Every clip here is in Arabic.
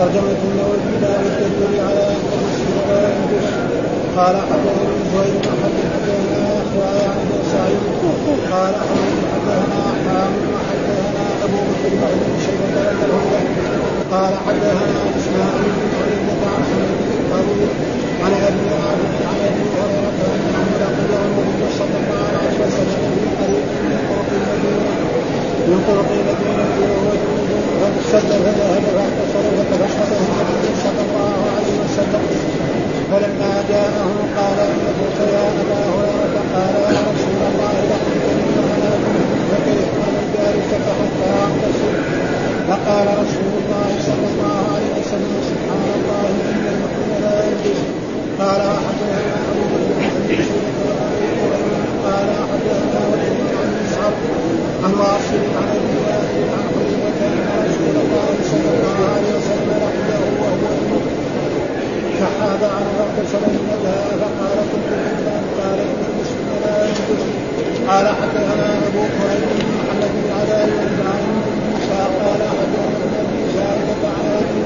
ترجمة النووي في باب الدليل على أن المسلم لا ينجس قال حدثني زهير بن حدثنا يعني بن سعيد قال حدثنا حامد وحدثنا أبو بكر بن شيبة قال حدثنا إسماعيل بن عبيدة عن طويل عن أبي عن أبي هريرة أن عمر قبل النبي صلى الله عليه وسلم من طرق المدينة من طرق المدينة وهو فسد فذهب فاغتسل فتبشره النبي صلى الله عليه وسلم. فلما جاءه قال انك يا ابا هريره قال يا رسول الله لقد كنت على فكرهت على الجالسه حتى اغتسل فقال رسول الله صلى الله عليه وسلم سبحان الله ان المؤمن لا يلبس قال احدنا ابو بكر قال احدنا ولد عن مسعر عن واصل عن ابي عن حذيفه ان رسول الله صلى الله عليه وسلم لقيه وهو فحاب من جاء فقال كنت الانسان قال ان المسلم لا ينجس قال حدثنا ابو كريم بن محمد بن علاء بن موسى قال حدثنا ابي سائده عن ابي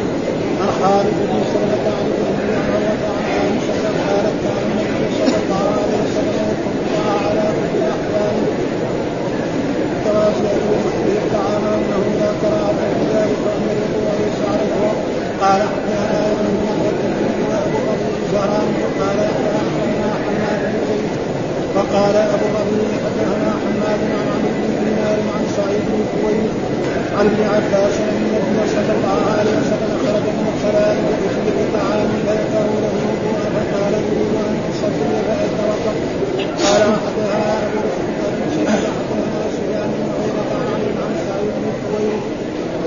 عن خالد بن سلمه عن ابن عمر عن عائشه قالت كان النبي صلى الله عليه وسلم يذكر الله على كل احيانه التواصي به الطعام انه لا كراهه في ذلك وان الوضوء ليس على الوضوء قال حدثنا ابن بن وابو بكر زهران قال حدثنا حماد بن زيد وقال ابو بكر حدثنا حماد عن عمرو بن دينار عن سعيد بن خويلد عن ابن عباس أن النبي صلى الله عليه وسلم خرج من الصلاة بحجر طعام فذكروا له وضوءا فقال يريد أن اصلي فاتوضا قال حدثنا ابو بكر حدثنا سفيان بن عيينه عن عن سعيد بن خويلد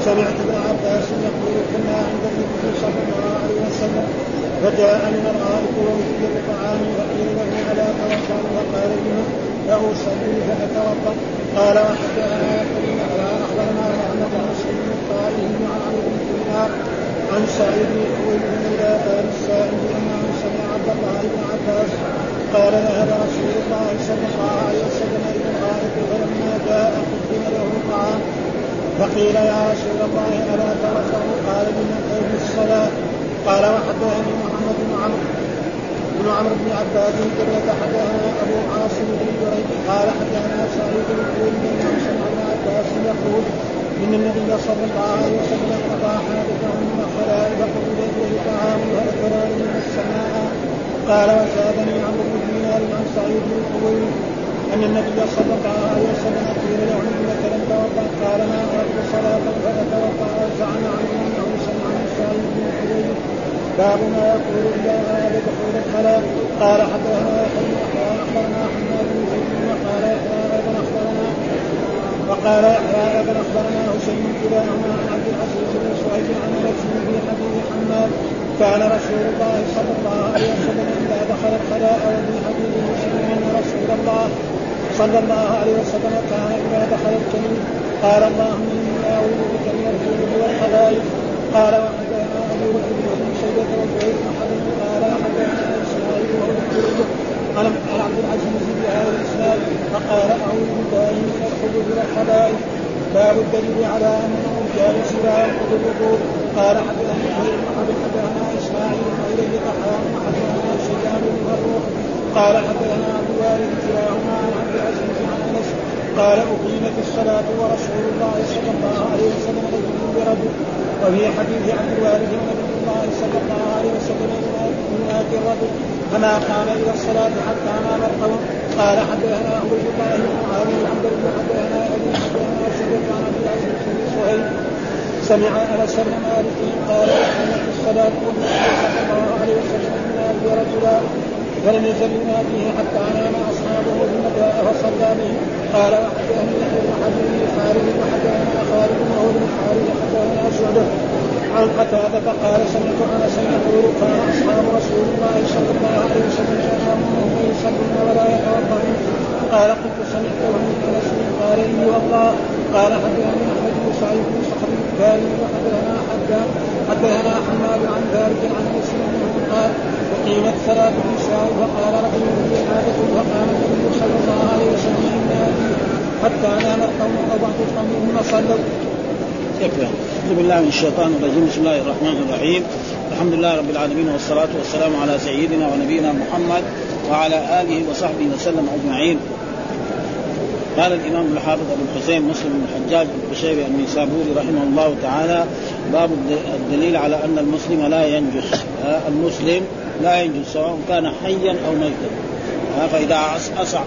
سمعت ابن عباس يقول كنا عند النبي صلى الله عليه وسلم فجاء من الغائط ووجد بطعام فقيل له الا توضا فقال له له صلي فاتوضا قال وحدثنا يقول على اخبرنا محمد بن مسلم الطائي عن عمرو بن دينار عن سعيد بن خويلد بن السائل انه سمع عبد الله بن عباس قال ذهب رسول الله صلى الله عليه وسلم إلى الغائط فلما جاء قدم له طعام فقيل يا رسول الله ألا توضا قال بمن اين الصلاة. قال وحدثني محمد بن عمرو. بن عمرو بن عباد قرة حدثنا أبو عاصم بن جريج. قال حدثنا سعيد بن بن عباس يقول إن النبي صلى الله عليه وسلم قضى حاجته من الخلاء فقبل إليه طعام فاكل من السماء؟ قال وزادني عمرو بن دينار عن سعيد بن قول أن النبي صلى الله عليه وسلم قيل له انك لم توضأ. قال ما أردت صلاة فتوضا وزعم عنه أنه سمع من سعيد بن قول باب ما يقول اذا اراد دخول الخلاء قال حدثنا يحيى اخبرنا حماد بن زيد وقال يحيى أيضا اخبرنا وقال يحيى أيضا اخبرنا حسين كلاهما عن عبد العزيز بن سعيد عن نفسه في حديث حماد كان رسول الله صلى الله عليه وسلم إذا دخل الخلاء وفي حديث مسلم ان رسول الله صلى الله عليه وسلم كان إذا دخل الكلمة قال اللهم إني أعوذ بك من الخلود والخبائث. قال وحدثنا أبو بكر بن شيبة وزهير بن حرب قال حدثنا إسماعيل وأبو عن عبد العزيز بهذا الاسناد فقال أعوذ بالله من الخلود والخبائث باب الدليل على انه لا ينقض الوضوء قال حدثنا زهير بن حدثنا اسماعيل بن إليه قحام وحدثنا شيبان بن فروخ قال حدثنا عبد الوارث كلاهما عن عبد العزيز عن أنس قال أقيمت الصلاة ورسول الله صلى الله عليه وسلم يقول برجل وفي حديث عبد ان نبي الله صلى الله عليه وسلم ينادي الرجل فما قام إلى الصلاه حتى نام القوم قال حدثنا عبد الله بن معاويه عبد الله حدثنا ابي حدثنا شبك عن عبد العزيز بن سهيل سمع انس بن مالك قال اقيمت الصلاه صلى الله عليه وسلم ينادي رجلا فلم يزل يناديه حتى نام اصحابه ثم جاء فصلى به قال وحدثني يحيى بن بن خالد وحدثنا خالد وهو بن خالد حدثنا شعبه عن قتادة قال سمعت أنس يقول كان أصحاب رسول الله صلى الله عليه وسلم ينامون ويصلون ولا يتوضؤون. قال قلت سمعته من أنس قال اي والله قال حدثني أحمد بن سعيد بن صخر الداري وحدثنا حداد حدثنا حماد عن ذلك عن مسلم قال وقيمت صلاة العشاء فقال رجل لي حاجة فقام النبي صلى الله عليه وسلم حتى نام القوم بعض القوم ثم صلوا. يكفي أعوذ بالله من الشيطان الرجيم. بسم الله الرحمن الرحيم. الحمد لله رب العالمين والصلاة والسلام على سيدنا ونبينا محمد وعلى آله وصحبه وسلم أجمعين. قال الإمام الحافظ أبو الحسين مسلم بن الحجاج بن بشير النيسابوري رحمه الله تعالى باب الدليل على أن المسلم لا ينجس. المسلم لا ينجس سواء كان حيا أو ميتا. فإذا أصع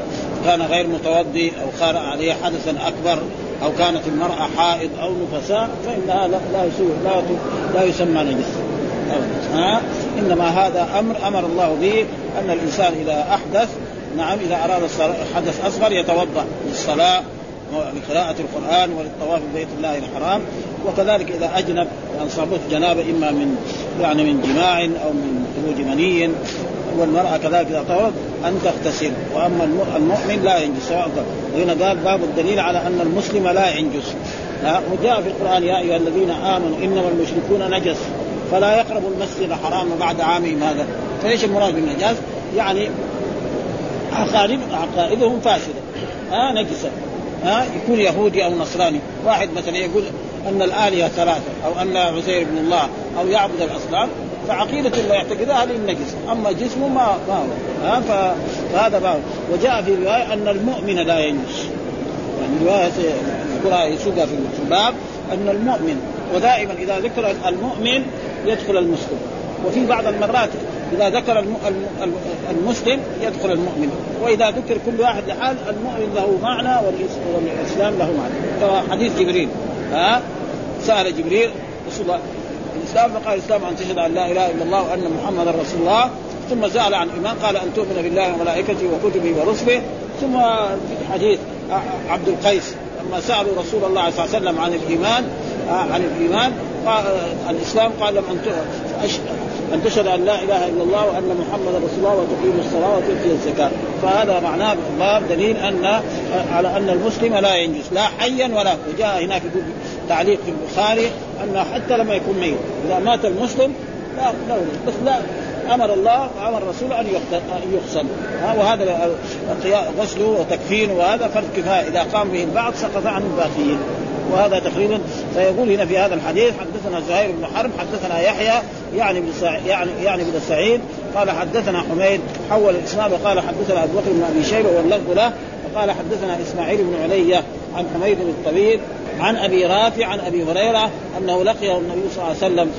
كان غير متوضي أو خار عليه حدثا أكبر أو كانت المرأة حائض أو نفساء فإنها لا لا لا, لا يسمى نجس. ها؟ إنما هذا أمر أمر الله به أن الإنسان إذا أحدث نعم إذا أراد حدث أصغر يتوضأ للصلاة ولقراءة القرآن وللطواف ببيت الله الحرام. وكذلك إذا أجنب أن صابته جنابة إما من يعني من جماع أو من خروج مني والمرأة كذلك إذا طهرت أن تغتسل. وأما المؤمن لا ينجس. سواء وهنا قال باب الدليل على أن المسلم لا ينجس. وجاء في القرآن يا أيها الذين آمنوا إنما المشركون نجس. فلا يقربوا المسجد الحرام بعد عامهم هذا. فايش المراد بالنجاس؟ يعني عقائد عقائدهم فاسدة. ها نجسة. ها يكون يهودي أو نصراني. واحد مثلا يقول أن الآلهة ثلاثة أو أن عزير بن الله أو يعبد الأصنام. فعقيدة اللي يعتقدها هذه النجس. أما جسمه ما ما هو. ها فهذا ما هو. وجاء في رواية أن المؤمن لا ينجس. يعني رواية يذكرها يسوقها في الباب أن المؤمن ودائما إذا ذكر المؤمن يدخل المسلم. وفي بعض المرات إذا ذكر المسلم يدخل المؤمن. وإذا ذكر كل واحد لحال المؤمن له معنى والإسلام له معنى. حديث جبريل. ها؟ سأل جبريل رسول الله الإسلام فقال الإسلام أن تشهد أن لا إله إلا الله وأن محمدا رسول الله. ثم سأل عن الايمان قال أن تؤمن بالله وملائكته وكتبه ورسله. ثم في حديث عبد القيس لما سألوا رسول الله صلى الله عليه وسلم عن الإيمان عن الإيمان قال الإسلام قال لم أن تشهد أن لا إله إلا الله وأن محمدا رسول الله وتقيم الصلاة وتؤتي الزكاة. فهذا معناه باب دليل ان على أن المسلم لا ينجس لا حيا ولا وجاء هناك تعليق في البخاري انه حتى لما يكون ميت. إذا مات المسلم لا لا بس لا أمر الله وأمر الرسول أن يغسل وهذا غسله وتكفينه وهذا فرض كفاية. إذا قام به البعض سقط عن الباقيين. وهذا تقريبا فيقول هنا في هذا الحديث حدثنا زهير بن حرب حدثنا يحيى يعني بن يعني يعني بن سعيد قال حدثنا حميد حول الإسناد وقال حدثنا أبو بكر بن أبي شيبة واللفظ له وقال حدثنا إسماعيل بن علية عن حميد الطويل عن أبي رافع عن أبي هريرة أنه لقيه النبي صلى الله عليه وسلم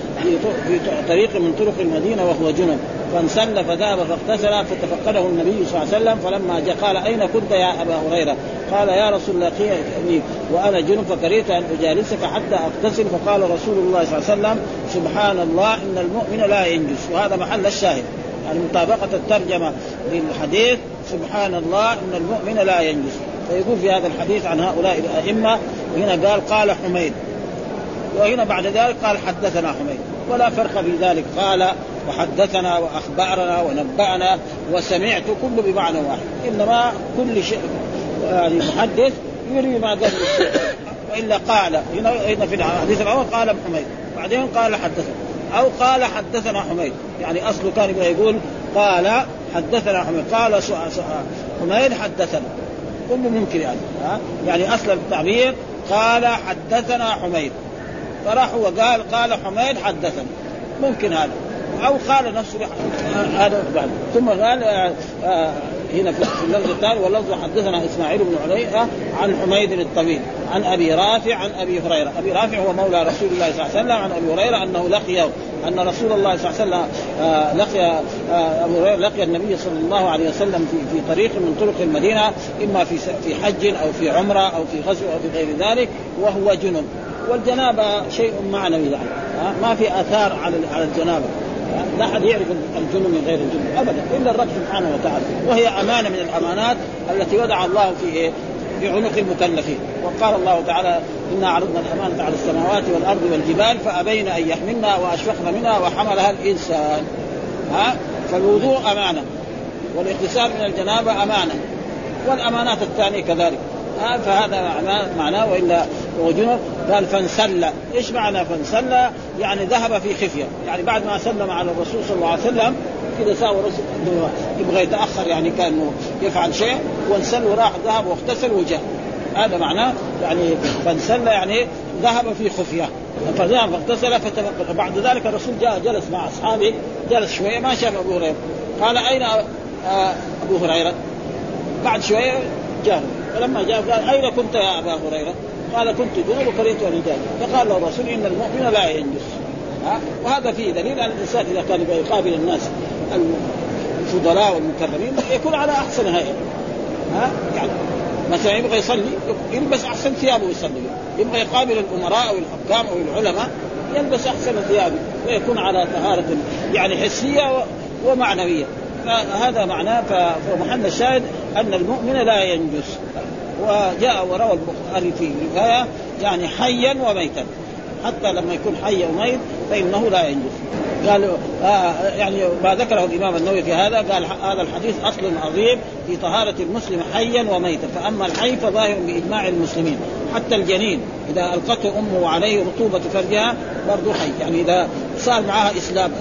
في طريق من طرق المدينة وهو جنب. فانسل فذهب فاغتسل فتفقده النبي صلى الله عليه وسلم فلما جاء قال أين كنت يا أبا هريرة؟ قال يا رسول الله قيني وأنا جنب فكرهت أن أجالسك حتى أغتسل. فقال رسول الله صلى الله عليه وسلم سبحان الله إن المؤمن لا ينجس. وهذا محل الشاهد. يعني مطابقة الترجمة للحديث سبحان الله إن المؤمن لا ينجس. فيقول في هذا الحديث عن هؤلاء الأئمة وهنا قال قال حميد. وهنا بعد ذلك قال حدثنا حميد. ولا فرق في ذلك. قال وحدثنا وأخبرنا ونبأنا وسمعت كل بمعنى واحد. إنما كل شيء يعني محدث يروي ما قال وإلا قال هنا هنا في الحديث الأول قال حميد. بعدين قال حدثنا. أو قال حدثنا حميد. يعني أصله كان يقول قال حدثنا حميد. قال حميد حدثنا. كله ممكن يعني ها؟ يعني أصل التعبير قال حدثنا حميد. فراح وقال قال حميد حدثنا ممكن هذا. أو قال نفسه هذا ثم قال آه آه هنا في اللفظ الثاني واللفظ حدثنا إسماعيل بن عليا عن حميد الطويل عن أبي رافع عن أبي هريرة، أبي رافع هو مولى رسول الله صلى الله عليه وسلم عن أبي هريرة أنه لقيه أن رسول الله صلى الله عليه وسلم آه لقي آه أبو هريرة لقي النبي صلى الله عليه وسلم في في طريق من طرق المدينة إما في في حج أو في عمرة أو في غزو أو في غير ذلك وهو جنب والجنابة شيء معنوي يعني ما في آثار على على الجنابة. لا أحد يعرف الجنب من غير الجنب ابدا إلا الرب سبحانه وتعالى. وهي أمانة من الأمانات التي وضع الله في إيه؟ في عنق المكلفين. وقال الله تعالى إنا عرضنا الامانه على السماوات والأرض والجبال فأبين أن يحملنها وأشفقن منها وحملها الإنسان. ها؟ فالوضوء أمانة والإغتسال من الجنابة أمانة والأمانات الثانية كذلك. ها فهذا معناه وإلا هو جنب قال فانسل. إيش معنى فانسل؟ يعني ذهب في خفية. يعني بعد ما سلم على الرسول صلى الله عليه وسلم كذا سوى رسول يبغى يتأخر يعني كان يفعل شيء وانسل وراح ذهب واغتسل وجاء. هذا معناه يعني فانسل يعني ذهب في خفية. فذهب فاغتسل فتوقف. بعد ذلك الرسول جاء جلس مع أصحابه جلس شوية ما شاف أبو هريرة. قال أين آه، أبو هريرة؟ بعد شوية جاء. فلما جاء قال أين كنت يا أبا هريرة؟ قال كنت جنب وكرهت ان فقال له الرسول إن المؤمن لا ينجس. ها؟ وهذا فيه دليل ان الانسان اذا كان يقابل الناس الفضلاء والمكرمين يكون على أحسن هيئة. ها؟ يعني مثلا يبغى يصلي يلبس أحسن ثيابه ويصلي. يبغى يقابل الأمراء أو الحكام أو العلماء يلبس أحسن ثيابه ويكون على طهارة يعني حسية ومعنوية. فهذا معناه فمحل الشاهد أن المؤمن لا ينجس. وجاء وروى البخاري في رواية يعني حيا وميتا. حتى لما يكون حي وميت فإنه لا ينجس. قال آه يعني ما ذكره الإمام النووي في هذا قال هذا الحديث أصل عظيم في طهارة المسلم حيا وميتا. فأما الحي فظاهر بإجماع المسلمين. حتى الجنين إذا ألقته أمه عليه رطوبة فرجها برضه حي. يعني إذا صار معها إسلام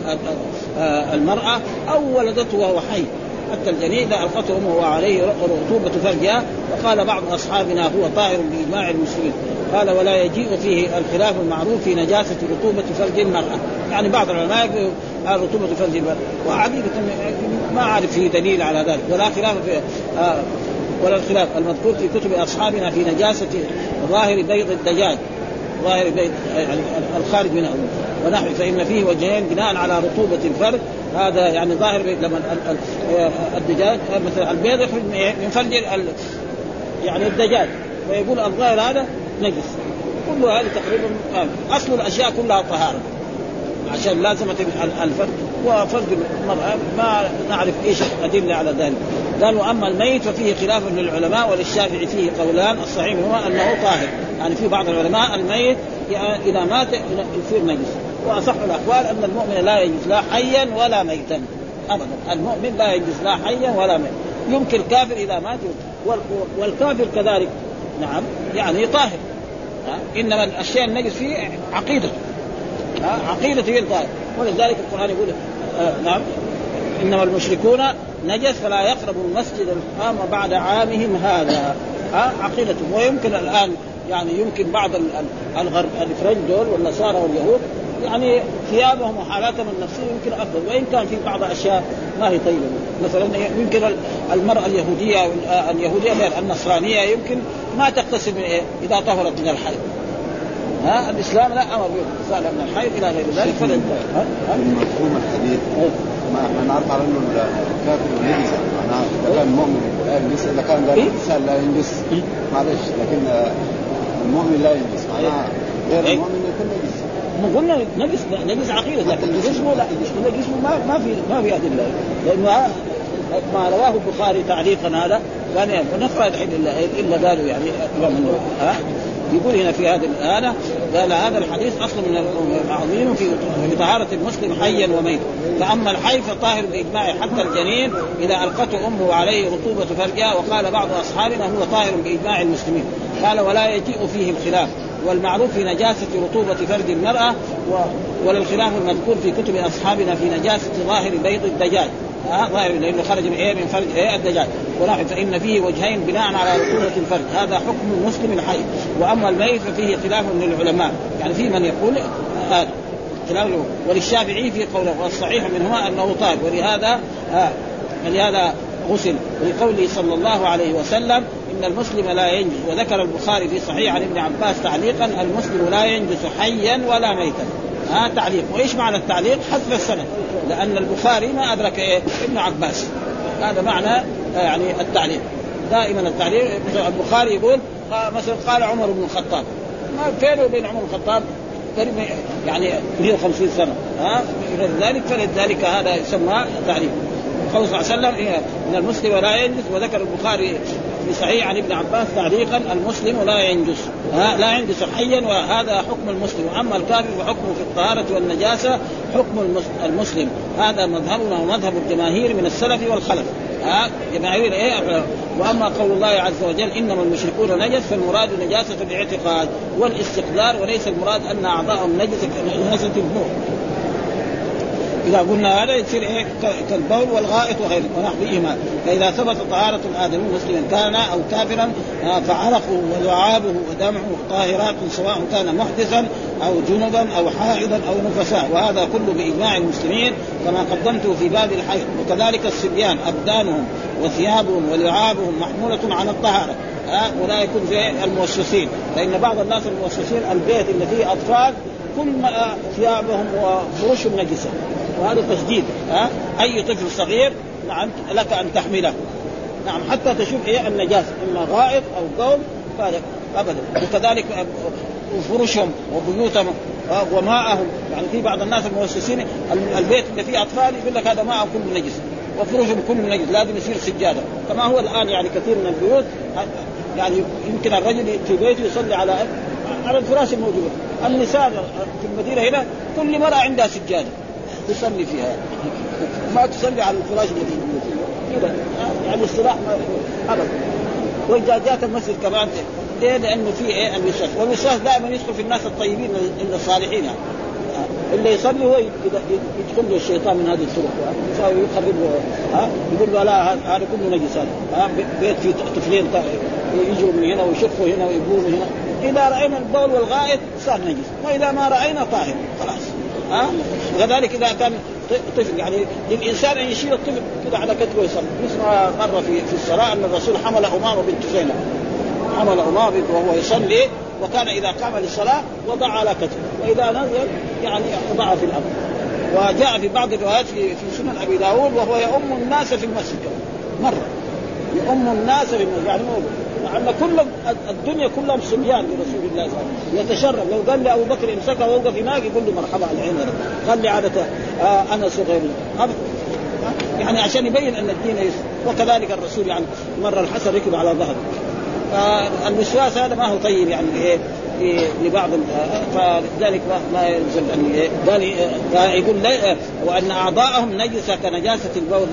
المرأة أو ولدته وهو حي. حتى الجنين اذا القته امه وعليه رطوبة فرجها وقال بعض أصحابنا هو طاهر بإجماع المسلمين. قال ولا يجيء فيه الخلاف المعروف في نجاسة رطوبة فرج المرأة. يعني بعض العلماء يقول رطوبة فرج المرأة. وحقيقه ما أعرف في دليل على ذلك ولا خلاف في آه ولا الخلاف. المذكور في كتب أصحابنا في نجاسة ظاهر بيض الدجاج ظاهر بيض يعني الخارج منه ونحو فإن فيه وجهين بناء على رطوبة الفرد. هذا يعني ظاهر لما الدجاج مثلا البيض يخرج من فرج يعني الدجاج ويقول الظاهر هذا نجس. كل هذه تقريبا أصل الأشياء كلها طهارة. عشان لازمة الفرد. وفرد المرأة ما نعرف إيش الأدلة على ذلك. قال وأما الميت ففيه خلاف للعلماء وللشافعي فيه قولان الصحيح هو أنه طاهر. يعني في بعض العلماء الميت إذا مات يصير نجس وأصح الأقوال أن المؤمن لا يجوز لا حيا ولا ميتا. ابدا. المؤمن لا يجوز لا حيا ولا ميتا يمكن الكافر إذا مات والكافر كذلك. نعم. يعني طاهر. إنما الاشياء النجس فيه عقيدته عقيدته هي الطاهر ولذلك القرآن يقول آه نعم. إنما المشركون نجس فلا يقربوا المسجد الحرام بعد عامهم هذا. عقيدتهم. ويمكن الآن يعني يمكن بعض الغرب الفرنج دول والنصارى واليهود يعني ثيابهم وحالاتهم النفسية يمكن أفضل. وإن كان في بعض أشياء ما هي طيبة. مثلا يمكن المرأة اليهودية اليهودية غير النصرانية يمكن ما تغتسل إذا طهرت من الحيض ها الإسلام لا أمر باغتسال من الحيض إلى غير ذلك فلا مفهوم الحديث؟ ما إحنا نعرف على إنه الكافر نجس معناه إذا كان مؤمن لا ينجس إذا كان قال الانسان لا ينجس معلش لكن المؤمن لا ينجس معناه غير المؤمن يكون نجس. قلنا نجس نجس عقيدة لكن جسمه لا جسمه ما ما في ما في أدلة. لأنه ما رواه البخاري تعليقا هذا. كان ونقرا الحين الا إلا قالوا يعني ها؟ يقول هنا في هذه الآية قال هذا الحديث أصل من العظيم في طهارة المسلم حيا وميتا. فأما الحي فطاهر بإجماع حتى الجنين إذا ألقته أمه عليه رطوبة فرجها وقال بعض أصحابنا هو طاهر بإجماع المسلمين. قال ولا يجيء فيه الخلاف والمعروف في نجاسة رطوبة فرج المرأة ولا الخلاف المذكور في كتب أصحابنا في نجاسة ظاهر بيض الدجاج. ظاهر لأنه خرج من إيه؟ من فرج إيه؟ الدجاج. ونحو فإن فيه وجهين بناء على رطوبه الفرج. هذا حكم المسلم الحي. وأما الميت ففيه خلاف للعلماء. يعني في من يقول هذا خلاف وللشافعي في قوله. والصحيح منهما أنه طاهر ولهذا آه ولهذا غسل. ولقوله صلى الله عليه وسلم إن المسلم لا ينجز وذكر البخاري في صحيح عن ابن عباس تعليقا المسلم لا ينجز حيا ولا ميتا. ها آه تعليق. وإيش معنى التعليق؟ حذف السند. لأن البخاري ما أدرك إيه؟ ابن عباس. هذا معنى يعني التعليق. دائما التعليق. البخاري يقول مثلا قال عمر بن الخطاب. ما فين وبين عمر بن الخطاب؟ يعني 150 سنة. ها؟ لذلك فلذلك هذا يسمى تعليق. قول صلى الله عليه وسلم إيه ان المسلم لا ينجس وذكر البخاري في صحيح عن ابن عباس تعليقا المسلم لا ينجس لا ينجس حيا وهذا حكم المسلم. وأما الكافر فحكمه في الطهارة والنجاسة حكم المسلم. هذا مذهبنا ومذهب الجماهير من السلف والخلف ها جماهير إيه؟ وأما قول الله عز وجل إنما المشركون نجس فالمراد نجاسة الاعتقاد والإستقدار وليس المراد أن أعضاءهم نجسة كنجاسه النور. إذا قلنا هذا يصير إيه؟ كالبول والغائط وغيره. ونحوهما فإذا ثبت طهارة الآدمي مسلما كان أو كافرا آه، فعرقه ولعابه ودمعه طاهرات سواء كان محدثا أو جنبا أو حائضا أو نفساء وهذا كله بإجماع المسلمين كما قدمته في باب الحيض. وكذلك الصبيان أبدانهم وثيابهم ولعابهم محمولة على الطهارة. ها ولا يكون زي الموسوسين فإن بعض الناس الموسوسين البيت اللي فيه أطفال كل ما ثيابهم وفروشهم نجسه وهذا تشديد ها؟ أي طفل صغير نعم لك أن تحمله. نعم حتى تشوف إيه؟ النجاسه إما غائط أو قوم ابدا. وكذلك فرشهم وبيوتهم وماءهم يعني في بعض الناس المؤسسين البيت اللي فيه أطفال يقول لك هذا ماء كله نجس. وفرشهم كله نجس لازم يصير سجادة. كما هو الآن يعني كثير من البيوت يعني يمكن الرجل في بيته يصلي على على الفراش الموجود النساء في المدينة هنا كل مرأة عندها سجادة. تصلي فيها. ما تصلي على الفراش الذي كذا. يعني الصلاح ابدا. وإذا جاءت المسجد كمان ليه؟ لأنه في إيه؟ الوسواس، والوسواس دائما يدخل في الناس الطيبين الصالحين. يعني. اللي يصلي هو يدخل له الشيطان من هذه الطرق. يخرب ها؟ يقول له لا هذا كله نجس. هذا بيت فيه طفلين يجوا من هنا ويشقوا هنا ويبولوا هنا. إذا رأينا البول والغائط صار نجس وإذا ما رأينا طاهر خلاص. ها؟ وكذلك إذا كان طفل يعني للإنسان أن يشيل الطفل كذا على كتفه ويصلي. مثل ما مر في في الصلاة أن الرسول حمل امامه بنت زينب. حمل امامه وهو يصلي وكان إذا قام للصلاة وضع على كتفه. وإذا نزل يعني وضع في الأرض. وجاء في بعض الروايات في, في سنن أبي داود وهو يؤم الناس في المسجد. مرة. يؤم الناس المسجد يعني لأن كل الدنيا كلهم صبيان لرسول الله صلى الله عليه وسلم. يتشرف لو قال لأبو بكر امسكه ووقف هناك يقول له مرحبا العين خلي عادة آه أنا صغير. يعني عشان يبين أن الدين يسر وكذلك الرسول يعني مره الحسن ركب على ظهره. فالوسواس هذا ما هو طيب يعني إيه؟ لبعض فلذلك ما يلزم أن قال يقول وأن أعضاءهم نجسه كنجاسة البول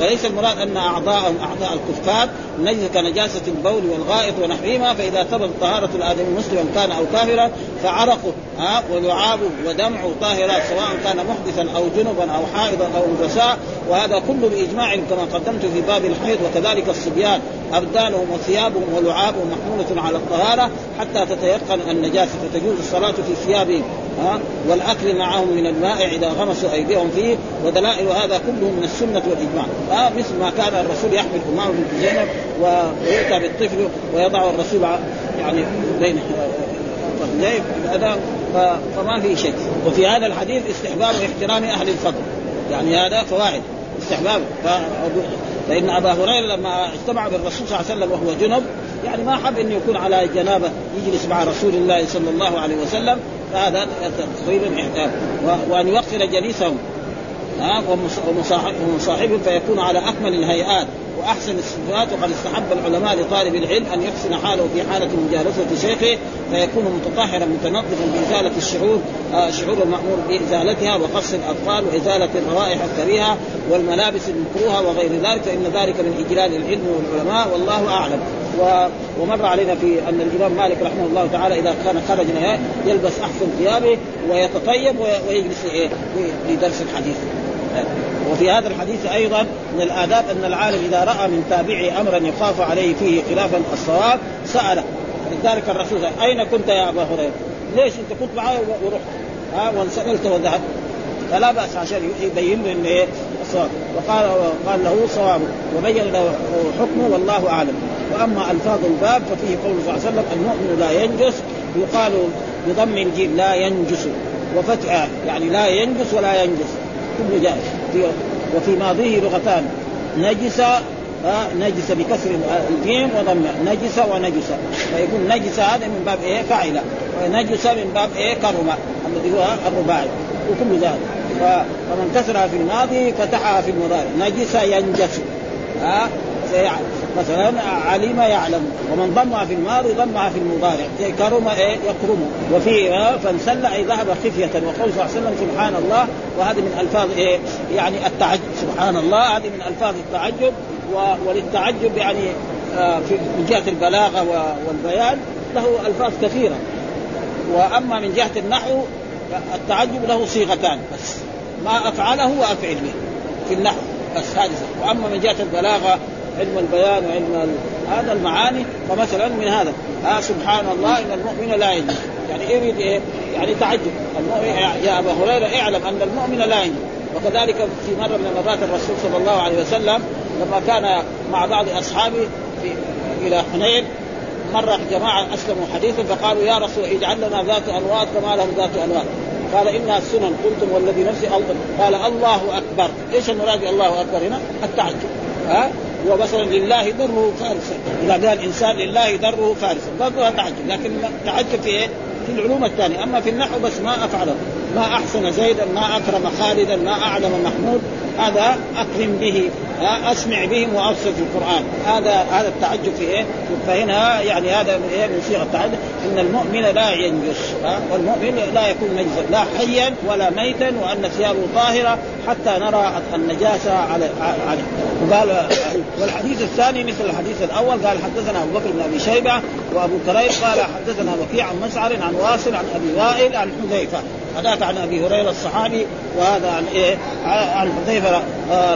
وليس المراد أن أعضاءهم أعضاء الكفار نجسه كنجاسة البول والغائط ونحوهما فإذا ثبت طهارة الآدمي مسلما كان أو كافرا فعرقه ها ولعابه ودمعه طاهرات سواء كان محدثا أو جنبا أو حائضا أو نفساء وهذا كله بإجماع كما قدمت في باب الحيض وكذلك الصبيان أبدانهم وثيابهم ولعابهم محمولة على الطهارة حتى تتيقن النجاسة فتجوز الصلاة في ثيابهم ها؟ والأكل معهم من الماء إذا غمسوا أيديهم فيه ودلائل هذا كله من السنة والإجماع. ها؟ مثل ما كان الرسول يحمل امام بنت زينب ويؤتى بالطفل ويضع الرسول يعني بين فما في شيء. وفي هذا الحديث استحباب احترام أهل الفضل. يعني هذا فوائد استحباب. فإن أبا هريرة لما اجتمع بالرسول صلى الله عليه وسلم وهو جنب يعني ما حب انه يكون على جنابة يجلس مع رسول الله صلى الله عليه وسلم فهذا تقريبا وأن يوقر جليسهم ها ومصاحبه فيكون على أكمل الهيئات. وأحسن الصفات وقد استحب العلماء لطالب العلم أن يحسن حاله في حالة مجالسة شيخه فيكون متطهرا متنظفا بازاله الشعور آه شعور المأمور بإزالتها وقص الأطفال وإزالة الروائح الكريهة والملابس المكروهة وغير ذلك فإن ذلك من إجلال العلم والعلماء والله أعلم. و... ومر علينا في أن الإمام مالك رحمه الله تعالى إذا كان خرج يلبس أحسن ثيابه ويتطيب ويجلس إيه لدرس الحديث. وفي هذا الحديث أيضا من الآداب أن العالم إذا رأى من تابعه امرا يخاف عليه فيه خلافا الصواب سأله. لذلك الرسول أين كنت يا أبا هريرة؟ ليش أنت كنت معي ورحت؟ ها وانسألت وذهبت. فلا بأس عشان يبين له انه إيه الصواب وقال قال له صواب. وبين له حكمه والله أعلم. وأما ألفاظ الباب ففيه قول صلى الله عليه وسلم المؤمن لا ينجس يقال بضم الجيم لا ينجس. وفتح يعني لا ينجس ولا ينجس. جائز في وفي ماضيه لغتان. نجس آه نجس بكسر الجيم وضم. نجس ونجس. فيكون نجس هذا من باب إيه؟ فعل ونجس من باب إيه؟ كرم. الذي هو الرباعي. وكل ذلك. فمن كسرها في الماضي فتحها في المضارع. نجس ينجس. ها آه مثلا علم يعلم ومن ضمها في الماضي ضمها في المضارع. كرم إيه يكرم. وفي فانسل أي ذهب خفية. وقول صلى الله عليه وسلم سبحان الله وهذه من ألفاظ إيه يعني التعجب. سبحان الله هذه من ألفاظ التعجب. وللتعجب يعني آه في من جهة البلاغة والبيان له ألفاظ كثيرة. وأما من جهة النحو التعجب له صيغتان بس. ما أفعله وأفعل به في النحو بس هذه. وأما من جهة البلاغة علم البيان وعلم هذا المعاني فمثلا من هذا آه سبحان الله إن المؤمن لا ينجو يعني يريد إيه؟ يعني تعجب. المؤمن يا أبا هريرة اعلم أن المؤمن لا ينجو وكذلك في مرة من المرات الرسول صلى الله عليه وسلم لما كان مع بعض أصحابه في إلى حنين مر جماعة أسلموا حديثا فقالوا يا رسول اجعل لنا ذات انواط كما لهم ذات انواط قال انها السنن قلتم والذي نفسي قال الله أكبر. إيش المراد الله أكبر هنا؟ التعجب. ها؟ ومثلا لله دره فارسا. إذا قال إنسان لله دره فارسا. برضه تعجب. لكن تعجب في إيه؟ في العلوم الثانية. أما في النحو بس ما افعله ما أحسن زيدا ما أكرم خالدا ما أعلم محمود. هذا أكرم به أسمع بهم وأبصر في القرآن. هذا هذا التعجب في إيه؟ فهنا يعني هذا من إيه؟ من صيغة التعجب. إن المؤمن لا ينجس والمؤمن لا يكون نجسا لا حيا ولا ميتا وأن ثيابه طاهرة حتى نرى النجاسة عليه وقال والحديث الثاني مثل الحديث الأول قال حدثنا أبو بكر بن أبي شيبة وأبو كريم قال حدثنا وكيع عن مسعر عن واصل عن أبي وائل عن حذيفة. هذاك عن أبي هريرة الصحابي وهذا عن إيه؟ عن حذيفة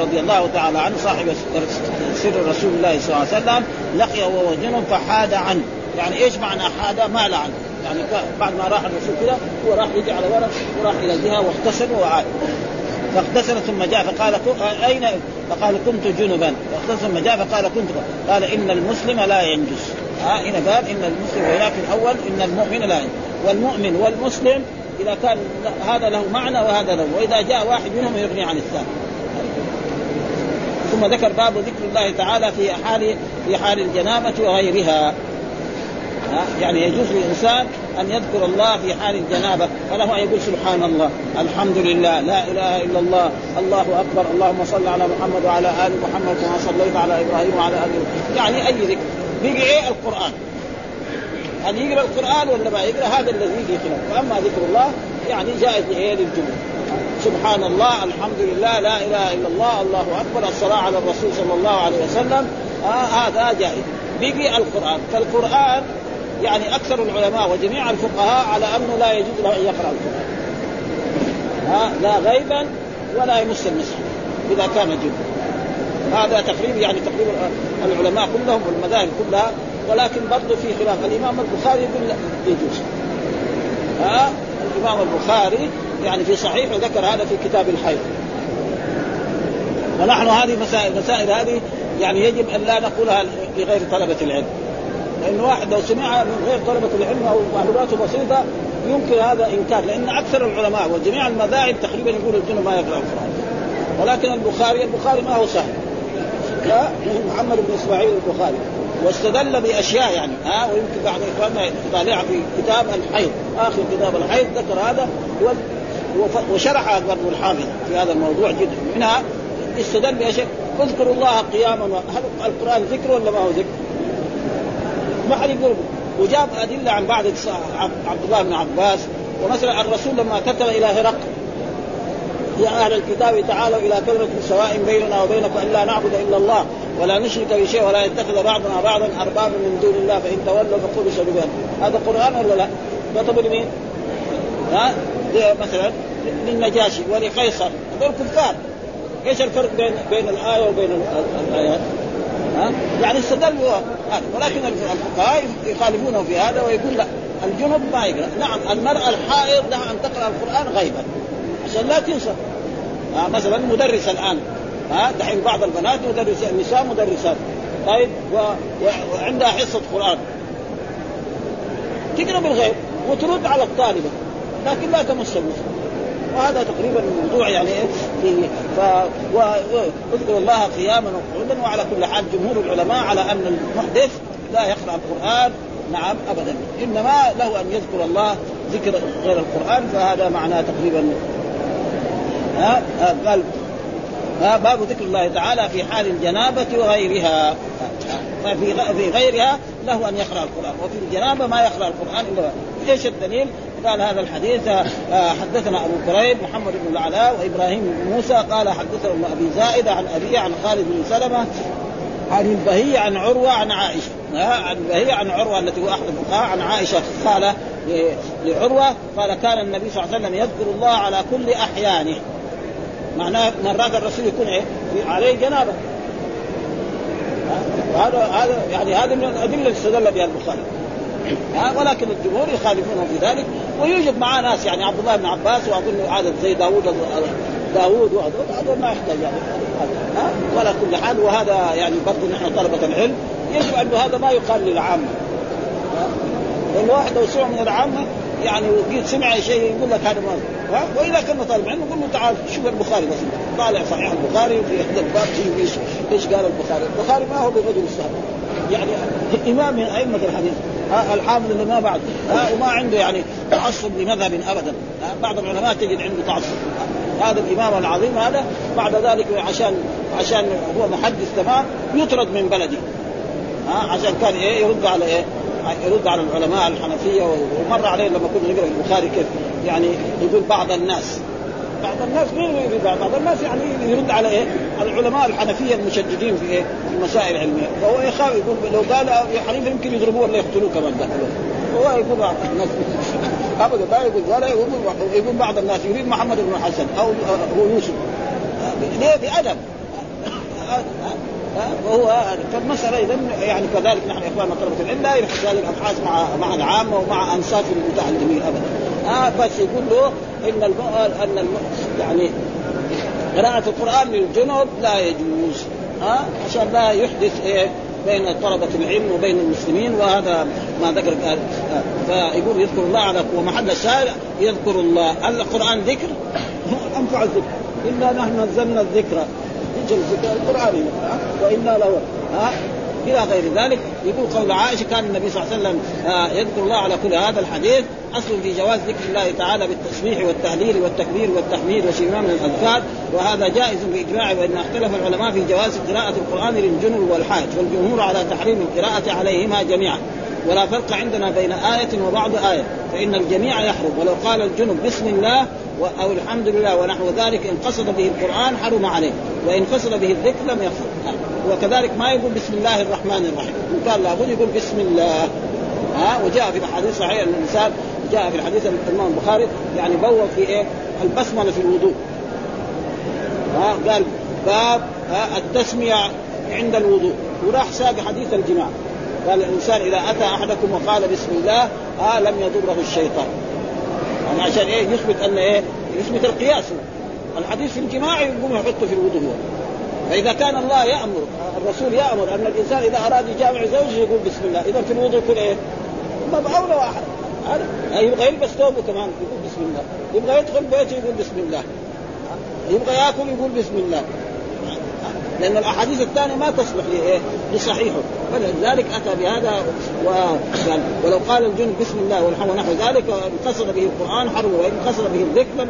رضي الله تعالى عنه صاحب سر رسول الله صلى الله عليه وسلم لقيه وهو جنب فحاد عنه. يعني إيش معنى حاد؟ ما لعن يعني بعد ما راح الرسول كذا هو راح يجي على ورق وراح إلى الجهة واغتسل وعاد. فاغتسل ثم جاء فقال اين فقال كنت جنبا. فاغتسل ثم جاء فقال كنت قال إن المسلم لا ينجس. ها هنا قال إن المسلم هناك الأول إن المؤمن لا ينجس. والمؤمن والمسلم إذا كان هذا له معنى وهذا له وإذا جاء واحد منهم يغني عن الثاني. ثم ذكر باب ذكر الله تعالى في حال في حال الجنابة وغيرها. يعني يجوز للإنسان أن يذكر الله في حال الجنابة. فله أن يقول سبحان الله الحمد لله لا إله إلا الله الله أكبر اللهم صل على محمد وعلى آل محمد كما صليت على إبراهيم وعلى آل يعني أي ذكر. بيجي إيه؟ القرآن. هل يقرأ القرآن ولا ما يقرأ هذا الذي يجي خلاف. وأما ذكر الله يعني جائز إيه للجمهور سبحان الله الحمد لله لا إله إلا الله الله أكبر الصلاة على الرسول صلى الله عليه وسلم. آه هذا جائز. بقي القرآن. فالقرآن يعني أكثر العلماء وجميع الفقهاء على أنه لا يجوز له أن يقرأ القرآن. ها لا غيبا ولا يمس المصحف إذا كان جنبا هذا تقريبا يعني تقريبا العلماء كلهم والمذاهب كلها ولكن برضه في خلاف. الإمام البخاري يقول لا يجوز ها؟ الإمام البخاري يعني في صحيح ذكر هذا في كتاب الحيض. ونحن هذه مسائل مسائل هذه يعني يجب أن لا نقولها لغير طلبة العلم. لأن واحد لو سمعها من غير طلبة العلم أو معلوماته بسيطة يمكن هذا إنكار. لأن أكثر العلماء وجميع المذاهب تقريبا يقول الجن ما يقرأ القرآن. ولكن البخاري البخاري ما هو سهل محمد بن إسماعيل البخاري. واستدل بأشياء يعني. ها ويمكن بعض اخواننا يطالعها في كتاب الحيض آخر كتاب الحيض ذكر هذا وشرح برضه الحافظ في هذا الموضوع جدا. منها استدل بأشياء. اذكروا الله قياما هل القرآن ذكر ولا ما هو ذكر؟ ما حد يقول. وجاب أدلة عن بعض عبد الله بن عباس ومثلا الرسول لما كتب إلى هرقل يا أهل الكتاب تعالوا إلى كلمه سواء بيننا وبينكم الا نعبد إلا الله ولا نشرك بشيء ولا يتخذ بعضنا بعضا أربابا من دون الله فإن تولوا فقولوا شهدوا هذا قرآن ولا لا؟ كتب لمين؟ ها مثلا للنجاشي ولقيصر هذول كفار إيش الفرق بين بين الآية وبين الآيات؟ ها؟ يعني استدلوا هذا ولكن الفقهاء يخالفونه في هذا ويقول لا الجنب ما يقرا، نعم المرأة الحائض لها أن تقرأ القرآن غيبا عشان لا تنسى ها مثلا مدرسه الآن. ها دحين بعض البنات مدرسة النساء مدرسات. طيب و... و... وعندها حصة قرآن. تقرأ بالغيب وترد على الطالبه لكن لا تمس وهذا تقريبا الموضوع يعني في ف واذكروا الله قياما وقعودا. وعلى كل حال جمهور العلماء على أن المحدث لا يقرأ القرآن. نعم ابدا. إنما له أن يذكر الله ذكر غير القرآن فهذا معناه تقريبا ها قال باب ذكر الله تعالى في حال الجنابة وغيرها. ففي في غيرها له أن يقرأ القرآن وفي الجنابة ما يقرأ القرآن إلا إيش الدليل؟ قال هذا الحديث حدثنا أبو كريب محمد بن العلاء وإبراهيم بن موسى قال حدثنا ابن أبي زائده عن ابي عن خالد بن سلمة عن البهي عن عروة عن عائشة. عن البهي عن عروة التي هو أحد الفقهاء عن عائشة. قال لعروة قال كان النبي صلى الله عليه وسلم يذكر الله على كل أحيانه. معناه مرات الرسول يكون إيه؟ عليه جنابة. هذا هذا يعني هذا من الأدلة اللي استدل بها البخاري. ولكن الجمهور يخالفونه في ذلك ويوجد معاه ناس يعني عبد الله بن عباس واظن عدد زي داوود داوود وهذول هذول ما يحتاج يعني. ها ولا كل حال وهذا يعني برضه نحن طلبة العلم يجب أن هذا ما يقال للعامة. لأن واحد لو سمع من العامة يعني وقيت سمع شيء يقول لك هذا ما وإذا كان طالب علم يقول له تعال شوف البخاري بس طالع صحيح البخاري وفي هذا الباب إيش إيش قال البخاري؟ البخاري ما هو برجل الصحابة. يعني امام من أئمة الحديث. الحافظ اللي ما بعد. وما عنده يعني تعصب لمذهب ابدا. بعض العلماء تجد عنده تعصب. هذا الإمام العظيم هذا بعد ذلك عشان عشان هو محدث تمام يطرد من بلده. ها عشان كان إيه يرد على إيه يرد على العلماء الحنفية ومر عليه لما كنا نقرأ البخاري كيف يعني يقول بعض الناس. بعض الناس مين بعض الناس يعني يرد على إيه؟ العلماء الحنفية المشددين في إيه؟ في المسائل العلميه، فهو يخاف يقول لو قال يا حنيفة يمكن يضربوه ولا يقتلوه كمان ده هو يقول بعض الناس. أبدا لا يقول ولا يقول يقول بعض الناس. يريد محمد بن الحسن أو هو يوسف. ليه؟ بأدب. وهو فالمسألة إذا يعني كذلك نحن إخواننا طلبة العلم لا يبحث هذه الأبحاث مع مع العامة ومع أنصاف المتعلمين أبدا. آه بس يقول له إن الم... أن الم... يعني قراءة القرآن للجنب لا يجوز آه عشان لا يحدث إيه بين طلبة العلم وبين المسلمين وهذا ما ذكر فيقول يذكر الله على ومحل الشارع يذكر الله. القرآن ذكر؟ أنفع الذكر. إنا نحن نزلنا الذكر. الذكر القرآن. وإنا له ها؟ إلى غير ذلك يقول قول عائشة كان النبي صلى الله عليه وسلم يذكر الله على كل هذا الحديث. أصل في جواز ذكر الله تعالى بالتسبيح والتهليل والتكبير والتحميد وشيء من الأذكار وهذا جائز بإجماع وإن اختلف العلماء في جواز قراءة القرآن للجنب والحاج والجمهور على تحريم القراءة عليهما جميعا. ولا فرق عندنا بين آية وبعض آية فإن الجميع يحرم. ولو قال الجنب بسم الله أو الحمد لله ونحو ذلك إن قصد به القرآن حرم عليه. وإن قصد به الذكر لم يحصل وكذلك ما يقول بسم الله الرحمن الرحيم. إن كان لابد يقول بسم الله. ها وجاء في الحديث صحيح أن الإنسان جاء في الحديث الإمام البخاري يعني بوب في إيه؟ البسملة في الوضوء. ها قال باب ها التسمية عند الوضوء. وراح ساق حديث الجماع. قال الإنسان إذا أتى أحدكم وقال بسم الله آه لم يضره الشيطان. يعني عشان إيه؟ يثبت أن إيه؟ يثبت القياس. الحديث في الجماع يقوم يحطه في الوضوء. فإذا كان الله يأمر الرسول يأمر أن الإنسان إذا أراد يجامع زوجه يقول بسم الله. إذا في الوضوء يكون إيه؟ باب اولى واحد. هذا يبغى يلبس ثوبه كمان يقول بسم الله. يبغى يدخل بيته يقول بسم الله. يبغى يأكل يقول بسم الله. لأن الأحاديث الثانية ما تصلح لايه؟ لصحيحه فلذلك أتى بهذا وقال ولو قال الجن بسم الله والحمد ونحو ذلك وان قصد به القرآن حرم وإن قصد به الذكر لم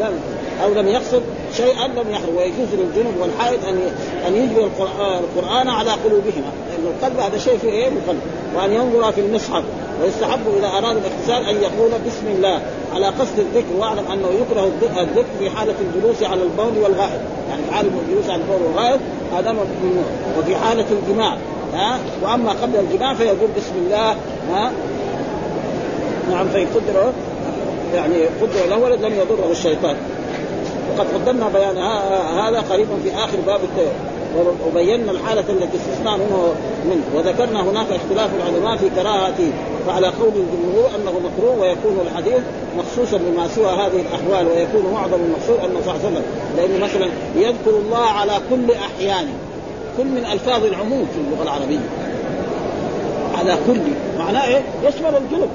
لم أو لم يقصد شيئا لم يحرم ويجوز للجنب والحائض أن أن يجبر القران على قلوبهما لأن القلب هذا شيء في إيه؟ القلب وأن ينظر في المصحف ويستحب إذا أراد الاغتسال أن يقول بسم الله على قصد الذكر واعلم أنه يكره الذكر في حالة الجلوس على البول والغائط يعني في حالة الجلوس على البول والغائط هذا ممنوع وفي حالة الجماع ها؟ وأما قبل الجماع فيقول بسم الله ها؟ نعم فان قدر يعني قدر له ولد لم يضره الشيطان. وقد قدمنا بيان هذا قريبا في آخر باب التوبه وبينا الحالة التي استثنى منه منه. وذكرنا هناك اختلاف العلماء في كراهته فعلى قول الجمهور أنه مكروه ويكون الحديث مخصوصا بما سوى هذه الأحوال ويكون معظم المقصود انه صلى الله عليه وسلم. لأنه مثلا يذكر الله على كل احيانه كل من ألفاظ العموم في اللغة العربية. على كل. معناه إيه؟ يشمل الجنب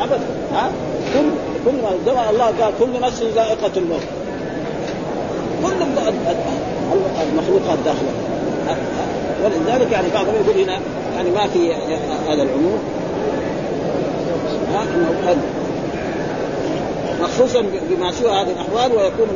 ابدا. ها؟ كل كل ما الله قال كل نفس ذائقة الموت. كل المخلوقات داخلة. ولذلك يعني بعضهم يقول هنا يعني ما في هذا العموم. ها إنه مخصوصا بما سوى هذه الأحوال ويكون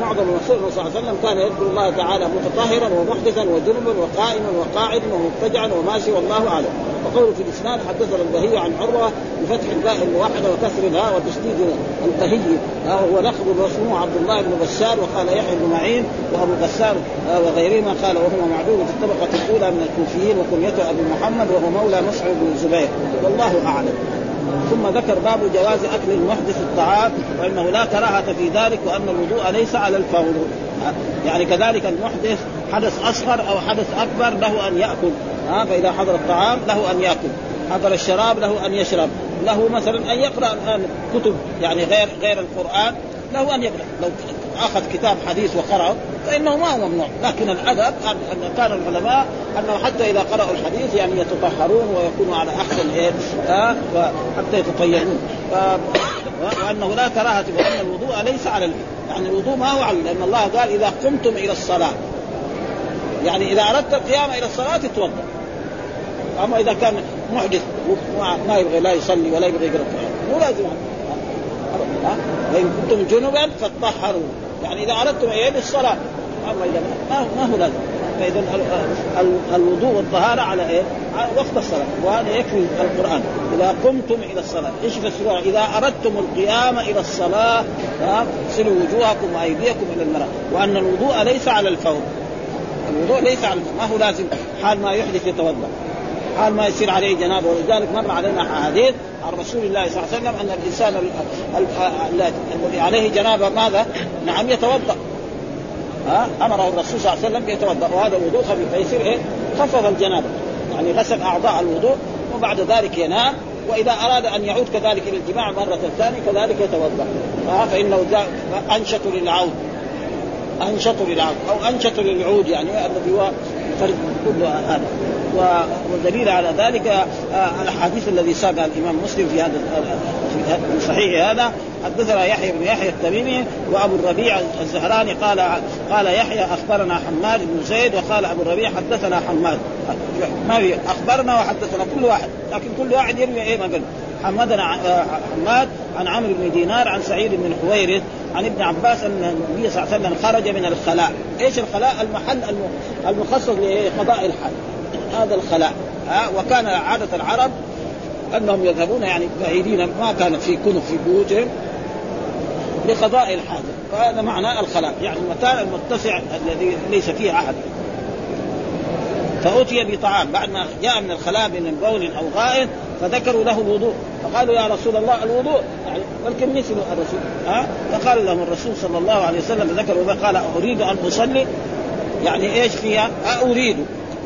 معظم الرسول صلى الله عليه وسلم كان يذكر الله تعالى متطهرا ومحدثا وجنبا وقائما وقاعدا ومضطجعا وما سوى الله أعلم. وقوله في الإسناد حدثنا البهي عن عروة بفتح الباء الموحدة وكسر الهاء وتشديد البهي هو لقب واسمه عبد الله بن بشار وقال يحيى بن معين وأبو بسار وغيرهما قال وهو معدود في الطبقة الأولى من الكوفيين وكنيته أبو محمد وهو مولى مصعب بن الزبير والله أعلم. ثم ذكر باب جواز أكل المحدث الطعام وإنه لا كراهة في ذلك وأن الوضوء ليس على الفور. يعني كذلك المحدث حدث أصغر أو حدث أكبر له أن يأكل. ها فإذا حضر الطعام له أن يأكل. حضر الشراب له أن يشرب. له مثلا أن يقرأ الآن كتب يعني غير غير القرآن له أن يقرأ. لو أخذ كتاب حديث وقرأه فإنه ما هو ممنوع. لكن الأدب ان كان العلماء أنه حتى إذا قرأوا الحديث يعني يتطهرون ويكونوا على احسن إيه آه حتى يتطيرون وأنه لا كراهة وأن الوضوء ليس على يعني الوضوء ما هو على لأن الله قال إذا قمتم إلى الصلاة. يعني إذا أردت القيام إلى الصلاة تتوضا أما إذا كان محدث ما يبغى لا يصلي ولا يبغى يقرأ القرآن. مو لازم. وإن كنتم جنبا فطهروا يعني إذا أردتم إيه للصلاه اما اذا ما, ما هو لازم. فإذا الوضوء والطهارة على إيه؟ على وقت الصلاة. وهذا يكفي القرآن. إذا قمتم إلى الصلاة إيش فسروها؟ إذا أردتم القيام إلى الصلاة اغسلوا وجوهكم وأيديكم إلى المرأة. وأن الوضوء ليس على الفور. الوضوء ليس على الفور. ما هو لازم؟ حال ما يحدث يتوضأ. حال ما يصير عليه جنابه. ولذلك مر علينا احاديث عن رسول الله صلى الله عليه وسلم أن الإنسان الذي عليه جنابه ماذا؟ نعم يتوضأ. ها؟ أمره الرسول صلى الله عليه وسلم يتوضأ. وهذا وضوء خفيف فيصير إيه؟ خفف الجنابة. يعني غسل أعضاء الوضوء وبعد ذلك ينام. وإذا أراد أن يعود كذلك إلى الجماع مرة ثانية كذلك يتوضأ. فإنه أنشط للعود. أنشط للعود. أو أنشط للعود يعني الذي هو فرد كل هذا. ودليل على ذلك آه، الأحاديث الذي ساقها الإمام مسلم في هذا في صحيح هذا. حدثنا يحيى بن يحيى التميمي وأبو الربيع الزهراني قال قال يحيى أخبرنا حماد بن زيد وقال أبو الربيع حدثنا حماد. ما في أخبرنا وحدثنا كل واحد لكن كل واحد يروي إيه ما قال. حمدنا آه، حماد عن عمرو بن دينار عن سعيد بن حويرث عن ابن عباس أن النبي صلى الله عليه وسلم خرج من الخلاء، إيش الخلاء؟ المحل المخصص لقضاء الحاج، هذا الخلاء. ها وكان عادة العرب أنهم يذهبون يعني بعيدين ما كانت في كنف في بيوتهم لقضاء الحاجة. وهذا معنى الخلاء يعني المكان المتسع الذي ليس فيه أحد. فأتي بطعام بعد ما جاء من الخلاء من بول أو غائط فذكروا له الوضوء. فقالوا يا رسول الله الوضوء يعني بل مثل الرسول ها؟ فقال لهم الرسول صلى الله عليه وسلم ذكروا قال أريد أن أصلي. يعني إيش فيها؟ أريد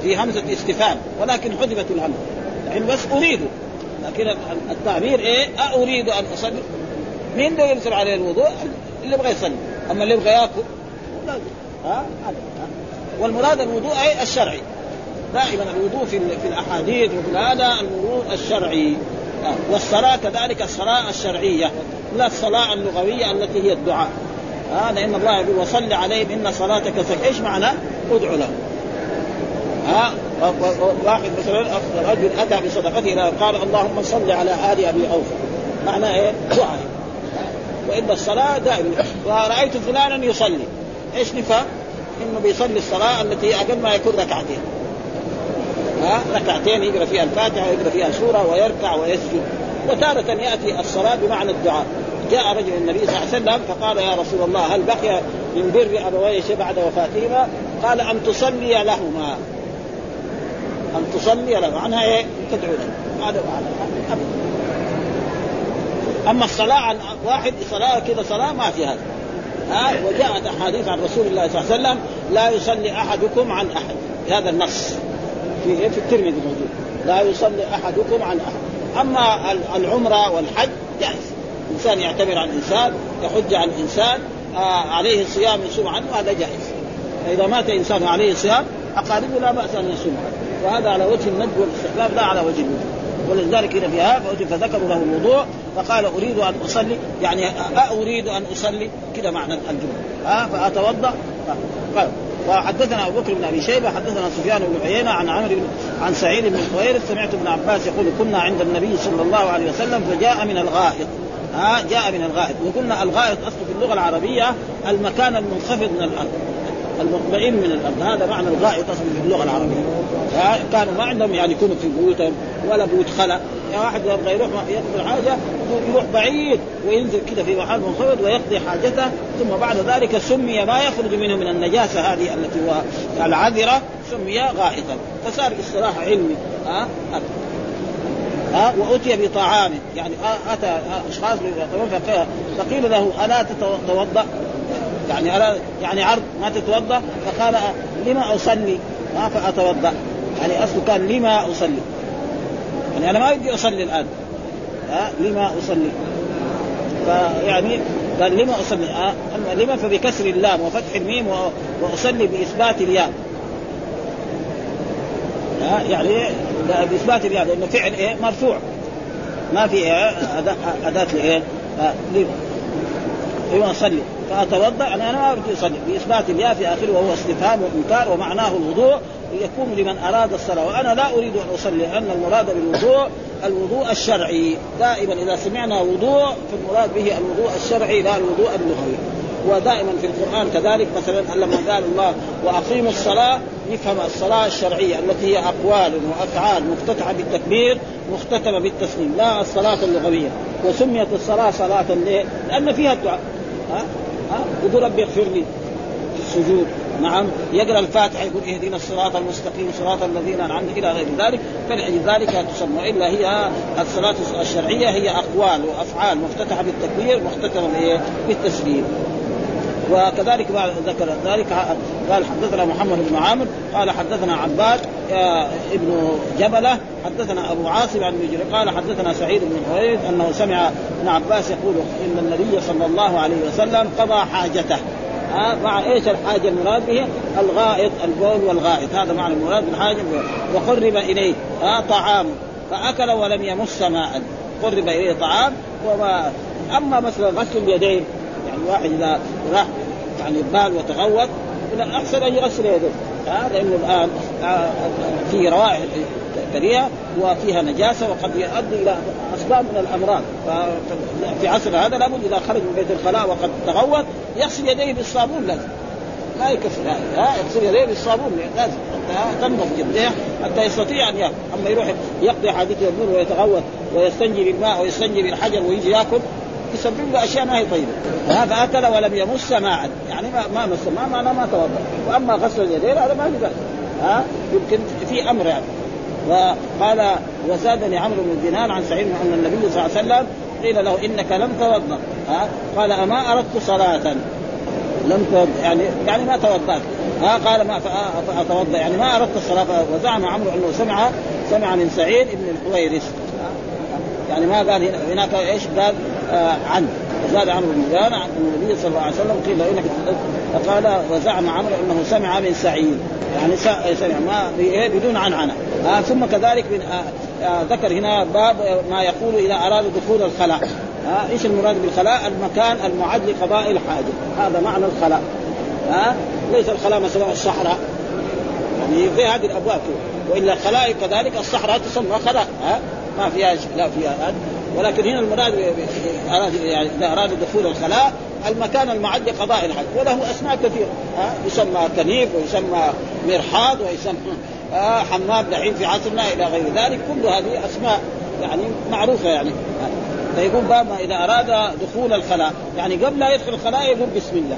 في همزة استفهام ولكن حذفت الهمزة. يعني بس أريد لكن التعبير إيه؟ أريد أن أصلي. مين ده يرسل عليه الوضوء؟ اللي يبغى يصلي. أما اللي يبغى يأكل. لا ها؟ والمراد الوضوء أي الشرعي. دائما الوضوء في في الأحاديث وفي هذا الوضوء الشرعي. والصلاة كذلك الصلاة الشرعية لا الصلاة اللغوية التي هي الدعاء. آه ان الله يقول وصل عليهم إن صلاتك سك إيش معنى؟ ادعو لهم. ها واحد مثلا رجل أتى بصدقته قال اللهم صل على آل أبي أوفى. معناه إيه؟ دعاء. وإن الصلاة دائما. ورأيت فلانا يصلي. إيش نفهم؟ إنه بيصلي الصلاة التي أقل ما يكون ركعتين. ها؟ ركعتين يقرأ فيها الفاتحة ويقرا فيها سورة ويركع ويسجد. وتارة يأتي الصلاة بمعنى الدعاء. جاء رجل النبي صلى الله عليه وسلم فقال يا رسول الله هل بقي من بر أبوي بعد وفاتهما؟ قال أن تصلي لهما. أن تصلي له. عنها إيه؟ تدعو له. هذا أما الصلاة عن واحد صلاة كذا صلاة ما في هذا. ها؟ وجاءت أحاديث عن رسول الله صلى الله عليه وسلم لا يصلي أحدكم عن أحد. هذا النص. في إيه؟ في الترمذي موجود. لا يصلي أحدكم عن أحد. أما العمرة والحج جائز. إنسان يعتبر عن انسان يحج عن إنسان آه عليه صيام يصوم عنه هذا جائز. فإذا مات إنسان عليه صيام أقاربه لا بأس أن يصوم وهذا على وجه الندب والاستحباب لا على وجه الوجوب ولذلك هنا في هذا فذكروا له الوضوء فقال أريد أن أصلي يعني أريد أن أصلي كذا معنى الجملة. ها؟ فأتوضأ. قال وحدثنا أبو بكر بن أبي شيبة حدثنا سفيان بن عيينة عن عمرو عن سعيد بن خوير سمعت ابن عباس يقول كنا عند النبي صلى الله عليه وسلم فجاء من الغائط. ها؟ جاء من الغائط. وقلنا الغائط أصله في اللغة العربية المكان المنخفض من الأرض. المطمئن من الأرض. هذا معنى الغائط أصلا في اللغة العربية. كانوا ما عندهم يعني يكونوا في بيوتهم ولا بيوت خلا. يعني واحد يبغى يروح يقضي حاجة يروح بعيد وينزل كذا في محل منخفض ويقضي حاجته. ثم بعد ذلك سمي ما يخرج منه من النجاسة هذه التي هو العذرة سمي غائطا فصار اصطلاح علمي. ها؟ ها؟ وأتي بطعام. يعني أتى أشخاص فقيل له ألا تتوضأ؟ يعني ألا يعني عرض ما تتوضأ فقال لما أصلي؟ ما فاتوضا يعني أصله كان لما أصلي؟ يعني أنا ما بدي أصلي الآن. ها؟ لما أصلي؟ فيعني قال لما أصلي؟ أه لما؟ فبكسر اللام وفتح الميم وأصلي بإثبات الياء. يعني بإثبات الياء لأنه فعل إيه؟ مرفوع. ما في إيه؟ اداه لإيه؟ لما. أصلي. فأتوضأ أنا ما بدي أصلي. بإثبات الياء في آخره وهو استفهام وإنكار ومعناه الوضوء يكون لمن أراد الصلاة. وأنا لا أريد أن أصلي لأن المراد بالوضوء الوضوء الشرعي. دائما إذا سمعنا وضوء فالمراد به الوضوء الشرعي لا الوضوء اللغوي ودائما في القرآن كذلك مثلا لما قال الله وأقيموا الصلاة نفهم الصلاة الشرعية التي هي أقوال وأفعال مفتتحه بالتكبير مختتمة بالتسليم. لا الصلاة اللغوية. وسميت الصلاة صلاة ليه؟ لأن فيها الدعاء. ها؟ ها؟ يقول ربي اغفر لي. في السجود نعم. يقرأ الفاتحة يقول اهدنا الصراط المستقيم صراط الذين أنعمت إلى غير ذلك. فلذلك تسمى. والا هي الصلاه الشرعية هي أقوال وأفعال مفتتحة بالتكبير مختتمة بالتسليم. وكذلك بعد ذكر ذلك قال حدثنا محمد بن عامر قال حدثنا عباد ابن جبلة حدثنا أبو عاصم عن مجري قال حدثنا سعيد بن حويرث أنه سمع ابن عباس يقول إن النبي صلى الله عليه وسلم قضى حاجته. مع إيش الحاجة المراد به؟ الغائط البول والغائط. هذا معنى المراد بالحاجة وقرب إليه طعام. فأكل ولم يمس ماء. قرب إليه طعام وما أما مثلا غسل اليدين يعني واحد إذا راح يعني بال وتغوط احسن ان يغسل يديه ها؟ لأنه الآن في روائح كريهه وفيها نجاسة وقد يؤدي إلى أسباب من الأمراض. في عصر هذا لابد إذا خرج من بيت الخلاء وقد تغوط يغسل يديه بالصابون لازم. ما يكفي ها؟ يغسل يديه بالصابون لازم. حتى تنظف يديه حتى يستطيع أن ياكل أما يروح يقضي حاجته يبول ويتغوط ويستنجي بالماء ويستنجي بالحجر ويجي يأكل يسبب له أشياء ما هي طيبة. هذا أكل ولم يمس ماء. يعني ما ما مس ماء معناه ما توضأ. وأما غسل اليدين هذا ما في ذلك ها؟ يمكن في أمر يعني. وقال وزادني عمرو بن دينار عن سعيد ان النبي صلى الله عليه وسلم قيل له إنك لم توضأ. ها؟ قال أما أردت صلاة. لم توضأ. يعني يعني ما توضأت. ها؟ قال ما فاتوضا يعني ما أردت الصلاة. وزعم عمرو أنه سمع سمع من سعيد بن الحويرث. يعني ما قال هناك إيش؟ قال عنه. وزاد عمرو بن دينار عن النبي صلى الله عليه وسلم قيل له إنك فقال وزعم عمرو إنه سمع من سعيد. يعني سمع ما بدون عنعنه آه ثم كذلك من آه آه ذكر هنا باب ما يقول إذا أراد دخول الخلاء. آه إيش المراد بالخلاء؟ المكان المعد لقضاء الحاجة. هذا معنى الخلاء. آه ليس الخلاء مثلا الصحراء. يعني في هذه الأبواب وإلا الخلاء كذلك الصحراء تسمى خلاء. ها ما فيها لا فيها ولكن هنا المراد يعني إذا اراد دخول الخلاء المكان المعد لقضاء الحج وله أسماء كثيرة. ها يسمى كنيف ويسمى مرحاض ويسمى حمام دحين في عصرنا إلى غير ذلك. كل هذه أسماء يعني معروفة يعني. فيقول باب إذا أراد دخول الخلاء. يعني قبل لا يدخل الخلاء يقول بسم الله.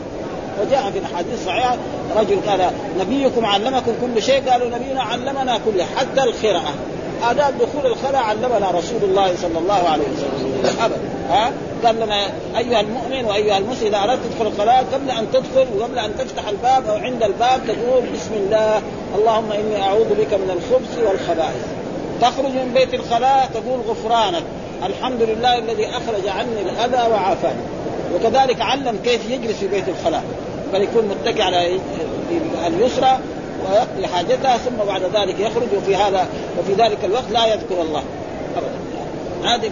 وجاء في الاحاديث الصحيحه رجل قال نبيكم علمكم كل شيء قالوا نبينا علمنا كل حتى القراءة. آداب دخول الخلاء علمنا رسول الله صلى الله عليه وسلم. ابدا ها؟ قال لنا أيها المؤمن وأيها المسلم إذا أردت تدخل الخلاء قبل أن تدخل وقبل أن تفتح الباب أو عند الباب تقول بسم الله اللهم إني أعوذ بك من الخبث والخبائث. تخرج من بيت الخلاء تقول غفرانك الحمد لله الذي أخرج عني الأذى وعافاني. وكذلك علم كيف يجلس في بيت الخلاء. بل يكون متكئ على اليسرى ويقضي حاجتها ثم بعد ذلك يخرج وفي هذا وفي ذلك الوقت لا يذكر الله ابدا. هذه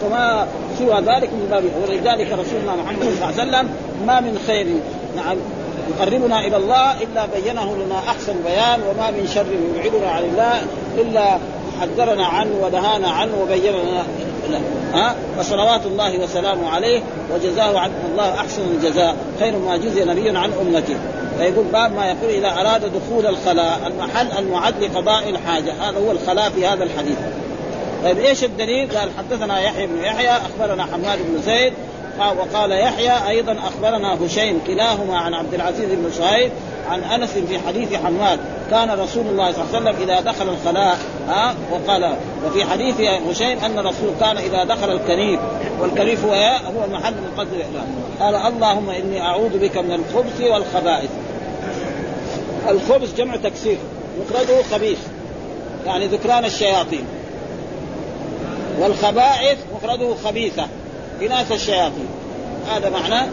فما سوى ذلك من باب ولذلك رسولنا محمد صلى الله عليه وسلم ما من خير نعم يقربنا إلى الله إلا بينه لنا أحسن بيان وما من شر يبعدنا عن الله إلا حذرنا عنه ونهانا عنه وبين لنا ها؟ فصلوات الله وسلامه عليه وجزاه عن الله أحسن الجزاء خير ما جزي نبي عن أمته. فيقول باب ما يقول إذا أراد دخول الخلاء المحل المعد لقضاء الحاجة. هذا هو الخلاء في هذا الحديث. طيب إيش الدليل؟ قال حدثنا يحيى بن يحيى أخبرنا حماد بن زيد وقال يحيى أيضا أخبرنا هشيم كلاهما عن عبد العزيز بن صهيب عن أنس في حديث حماد كان رسول الله صلى الله عليه وسلم إذا دخل الخلاء ها وقال وفي حديث هشيم أن الرسول كان إذا دخل الكنيف والكنيف هو هو محل من قصد الاعلام قال اللهم إني أعوذ بك من الخبث والخبائث. الخبث جمع تكسير مفرده خبيث يعني ذكران الشياطين. والخبائث مفرده خبيثة إناث الشياطين. هذا معناه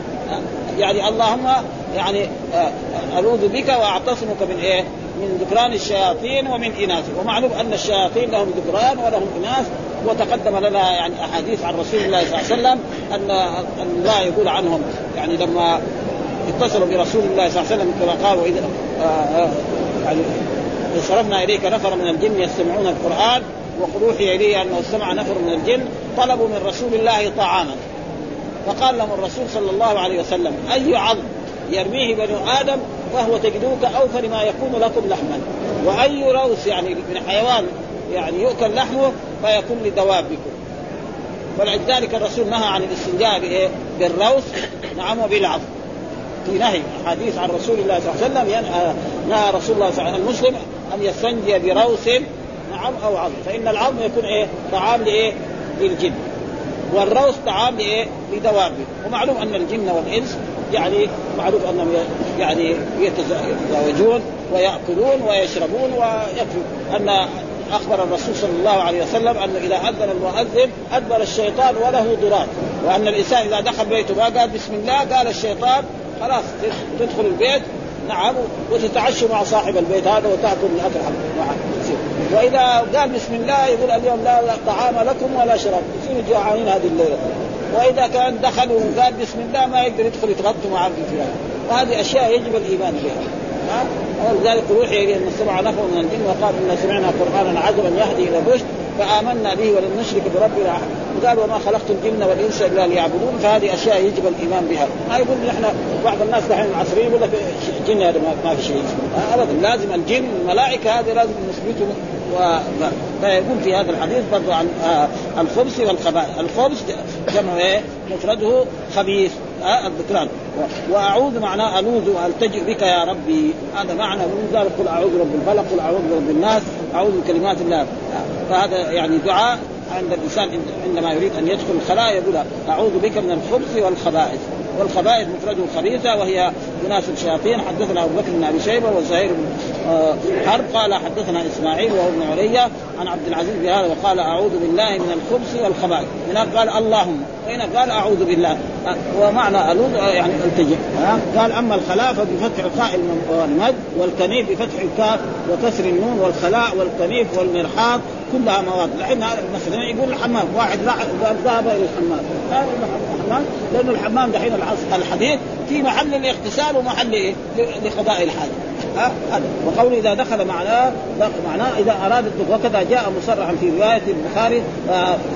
يعني اللهم يعني آه، أعوذ بك وأعتصمك من إيه؟ من ذكران الشياطين ومن إناثهم ومعلوم أن الشياطين لهم ذكران ولهم إناث. وتقدم لنا يعني أحاديث عن رسول الله صلى الله عليه وسلم أن الله يقول عنهم. يعني لما اتصلوا برسول الله صلى الله عليه وسلم كما قال وإذا آه، آه، يعني صرفنا إليك نفر من الجن يستمعون القرآن وقد اوحي إلي أنه استمع نفر من الجن طلبوا من رسول الله طعاما. فقال لهم الرسول صلى الله عليه وسلم أي عظم؟ يرميه بنو آدم فهو تجدوك أوفر ما يكون لكم لحما. وأي روس يعني من حيوان يعني يؤكل لحمه فيكون لدوابكم. ولذلك الرسول نهى عن الاستنجاء بايه؟ بالروس نعم وبالعظم في نهي حديث عن رسول الله صلى الله عليه وسلم نهى رسول الله صلى الله عليه وسلم المسلم أن يستنجي بروس نعم أو عظم فإن العظم يكون إيه؟ طعام لإيه؟ للجن. والروس طعام لإيه؟ لدوابه. ومعلوم أن الجن والإنس يعني معروف أنهم يعني يتزوجون ويأكلون ويشربون ويكفي أن أخبر الرسول صلى الله عليه وسلم انه إذا أذن المؤذن أدبر الشيطان وله ضرات وأن الإنسان إذا دخل بيته ما قال بسم الله قال الشيطان خلاص تدخل البيت. نعم وتتعشى مع صاحب البيت هذا وتأكل من أكل وإذا قال بسم الله يقول اليوم لا طعام لكم ولا شراب. يصيروا جوعانين هذه الليلة. وإذا كان دخلوا وقال بسم الله ما يقدر يدخل يتغطوا في الفراش وهذه أشياء يجب الإيمان بها. ها؟ ولذلك روحي إلى أن سمع نفر من الجن وقال انا سمعنا قرآنا عجبا يهدي إلى الرشد فآمنا به ولن نشرك بربنا أحد. وقال وما خلقت الجن والإنس إلا ليعبدون. فهذه أشياء يجب الإيمان بها. ما يقول نحن بعض الناس دحين العصريين يقول لك جن هذا ما في شيء. ابدا. لازم الجن الملائكه هذه لازم نثبته. فيقول في هذا الحديث برضو عن آه الخبز والخبائث. الخبز جمع إيه؟ مفرده خبيث. آه الذكران. وأعوذ معناه ألوذ وألتجئ بك يا ربي. هذا معنى من ذلك قل أعوذ برب الفلق قل أعوذ برب الناس أعوذ بكلمات الله. فهذا يعني دعاء عند الإنسان عندما يريد أن يدخل الخلاء يقول أعوذ بك من الخبث والخبائث. والخبائث مفرده خبيثة وهي أناس الشياطين حدثنا أبو بكر بن أبي شيبة وزهير بن آه، حرب. قال حدثنا إسماعيل وهو ابن عليا عن عبد العزيز بهذا وقال أعوذ بالله من الخبث والخبائث. هناك قال اللهم. هنا قال أعوذ بالله. آه، ومعنى ألوذ آه، يعني التجئ قال أما الخلاء فبفتح الخاء والمد والكنيف بفتح الكاف وكسر النون والخلاء والكنيف والمرحاض كلها مواد. لأن مثلا يقول الحمام واحد ذهب إلى الحمام. الحمام لأنه الحمام دحين الحديث في محل الاغتسال ومحل إيه؟ لقضاء الحاجة. هذا. وقول إذا دخل معناه معناه إذا أراد الدخول وكذا جاء مصرحا في رواية البخاري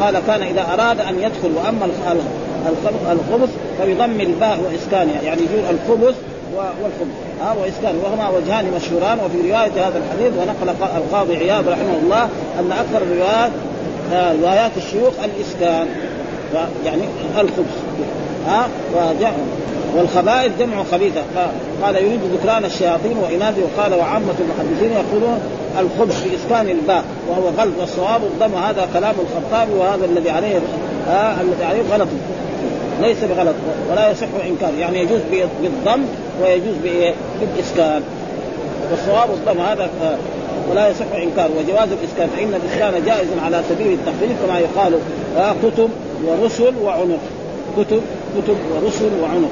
قال كان إذا أراد أن يدخل وأما الخبث فبضم الباء وإسكانها يعني يجوز الخبث والخبث. ها واسكان وهما وجهان مشهوران وفي رواية هذا الحديث ونقل القاضي عياض رحمه الله أن أكثر الروايات آه، روايات الشيوخ الإسكان يعني الخبث ها وجاء والخبائث جمع خبيثة. قال يريد ذكران الشياطين وإناثه وقال وعامة المحدثين يقولون الخبث بإسكان الباء وهو غلط والصواب الضم هذا كلام الخطابي وهذا الذي عليه آه الذي عليه غلط ليس بغلط ولا يصح إنكار يعني يجوز بالضم ويجوز بالإسكان. والصواب الضم هذا ولا يصح إنكار. وجواز الإسكان فإن الإسكان جائز على سبيل التخفيف كما يقال آه، كتب ورسل وعنق. كتب كتب ورسل وعنق.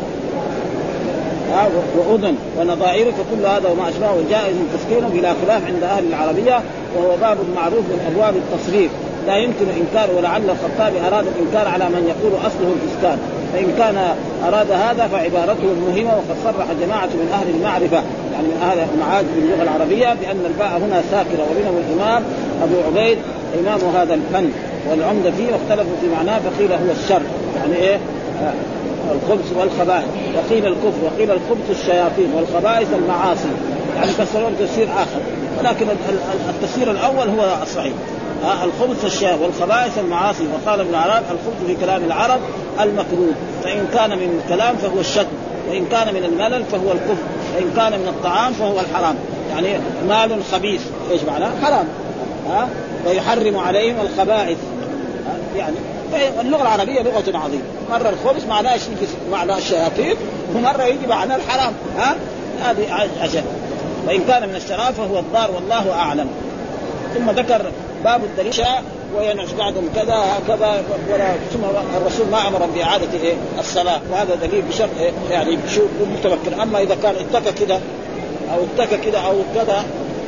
آه، وأذن ونظائر فكل هذا وما أشبهه جائز تسكينه بلا خلاف عند أهل العربية وهو باب معروف من أبواب التصريف. لا يمكن إنكار ولعل الخطابي أراد الإنكار على من يقول أصله الإسكان. فإن كان أراد هذا فعبارته مهمه وقد صرح جماعة من أهل المعرفة يعني من أهل المعاجم باللغة العربية بأن الباء هنا ساكنة ومنهم الإمام أبو عبيد إمام هذا الفن والعمدة فيه واختلفوا في معناه فقيل هو الشر يعني إيه؟ آه، الخبث والخبائث وقيل الكفر وقيل الخبث الشياطين والخبائث المعاصي يعني فسرون تفسير آخر ولكن التفسير الأول هو الصحيح. الخبث الشيء والخبائث المعاصي وقال ابن عرب الخبث في كلام العرب المكروه فإن كان من الكلام فهو الشك وإن كان من الملل فهو الكفر فان كان من الطعام فهو الحرام. يعني مال خبيث إيش معناه؟ حرام. ها ويحرم عليهم الخبائث. يعني اللغة العربية لغة عظيمة. مرة الخبث معناه يجي معناه الشياطين ومرة يجي معناه الحرام. ها هذه عشان وإن كان من الشراب فهو الضار والله أعلم. ثم ذكر باب الدليل. وينعش بعضهم كذا هكذا ولا ثم الرسول ما أمر بإعادة إيه؟ الصلاة. وهذا دليل بشرط إيه؟ يعني شو متمكن أما إذا كان اتكى كذا أو اتكى كذا أو كذا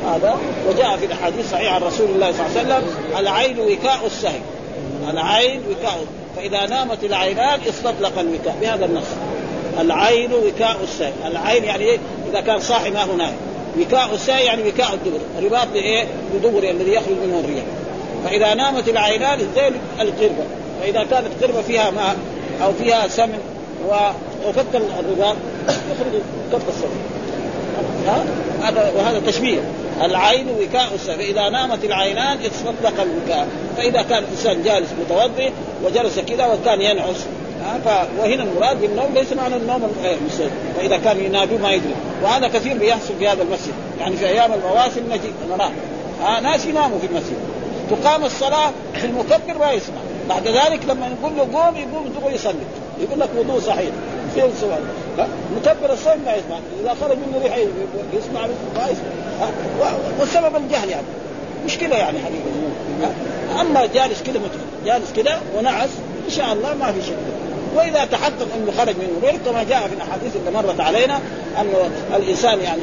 هذا وجاء في الأحاديث صحيحة عن رسول الله صلى الله عليه وسلم العين وكاء السهل العين وكاء فإذا نامت العينان استطلق الوكاء. بهذا النص. العين وكاء السهل العين يعني إيه؟ إذا كان صاحي ما هو نايم وكاء السهل يعني وكاء الدبر. رباط بإيه؟ بدبر الذي يخرج منه الريح فإذا نامت العينان زي القربة. فإذا كانت قربة فيها ماء أو فيها سمن وفك الرباط يخرج كف السمن. هذا وهذا تشبيه. العين وكاء السمع فإذا نامت العينان اتصدق الوكاء. فإذا كان الإنسان جالس متوضئ وجلس كذا وكان ينعس ف... وهنا المراد بالنوم ليس معنى النوم المسجد فإذا كان ينادوا ما يدري. وهذا كثير بيحصل في هذا المسجد. يعني في أيام المواسم نجي نراه آه ناس يناموا في المسجد. تقام الصلاة في المكبر ما يسمع. بعد ذلك لما نقول له قوم يقوم دغري يصلي. يقول لك وضوء صحيح. فين سؤال مكبر الصوم ما يسمع. إذا خرج منه ريحه يسمع ما يسمع. والسبب الجهل يعني. مشكلة يعني حقيقة. أما جالس كذا جالس كذا ونعس إن شاء الله ما في شيء. وإذا تحقق أنه خرج منه. ريح كما جاء في الأحاديث اللي مرت علينا انه الإنسان يعني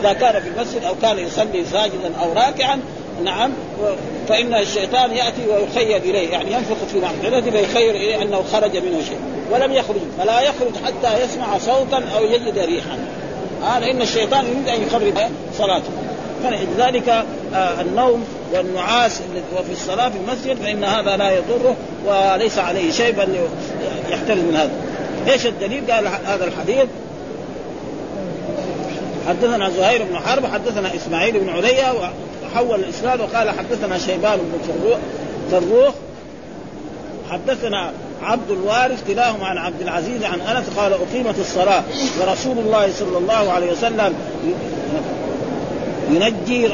إذا كان في المسجد أو كان يصلي ساجدا أو راكعا نعم فإن الشيطان يأتي ويخيل إليه يعني ينفخ في معدته فيخيل إليه أنه خرج منه شيء ولم يخرج فلا يخرج حتى يسمع صوتا أو يجد ريحا. هذا آه ان الشيطان يريد أن يخرب صلاته. فلذلك آه النوم والنعاس وفي الصلاة في المسجد فإن هذا لا يضره وليس عليه شيء بل يحترز من هذا. إيش الدليل؟ قال هذا الحديث. حدثنا زهير بن حرب حدثنا إسماعيل بن عليا وحول الإسناد وقال حدثنا شيبان بن فروخ حدثنا عبد الوارث كلاهما عن عبد العزيز عن أنس قال أقيمت الصلاة ورسول الله صلى الله عليه وسلم ينجي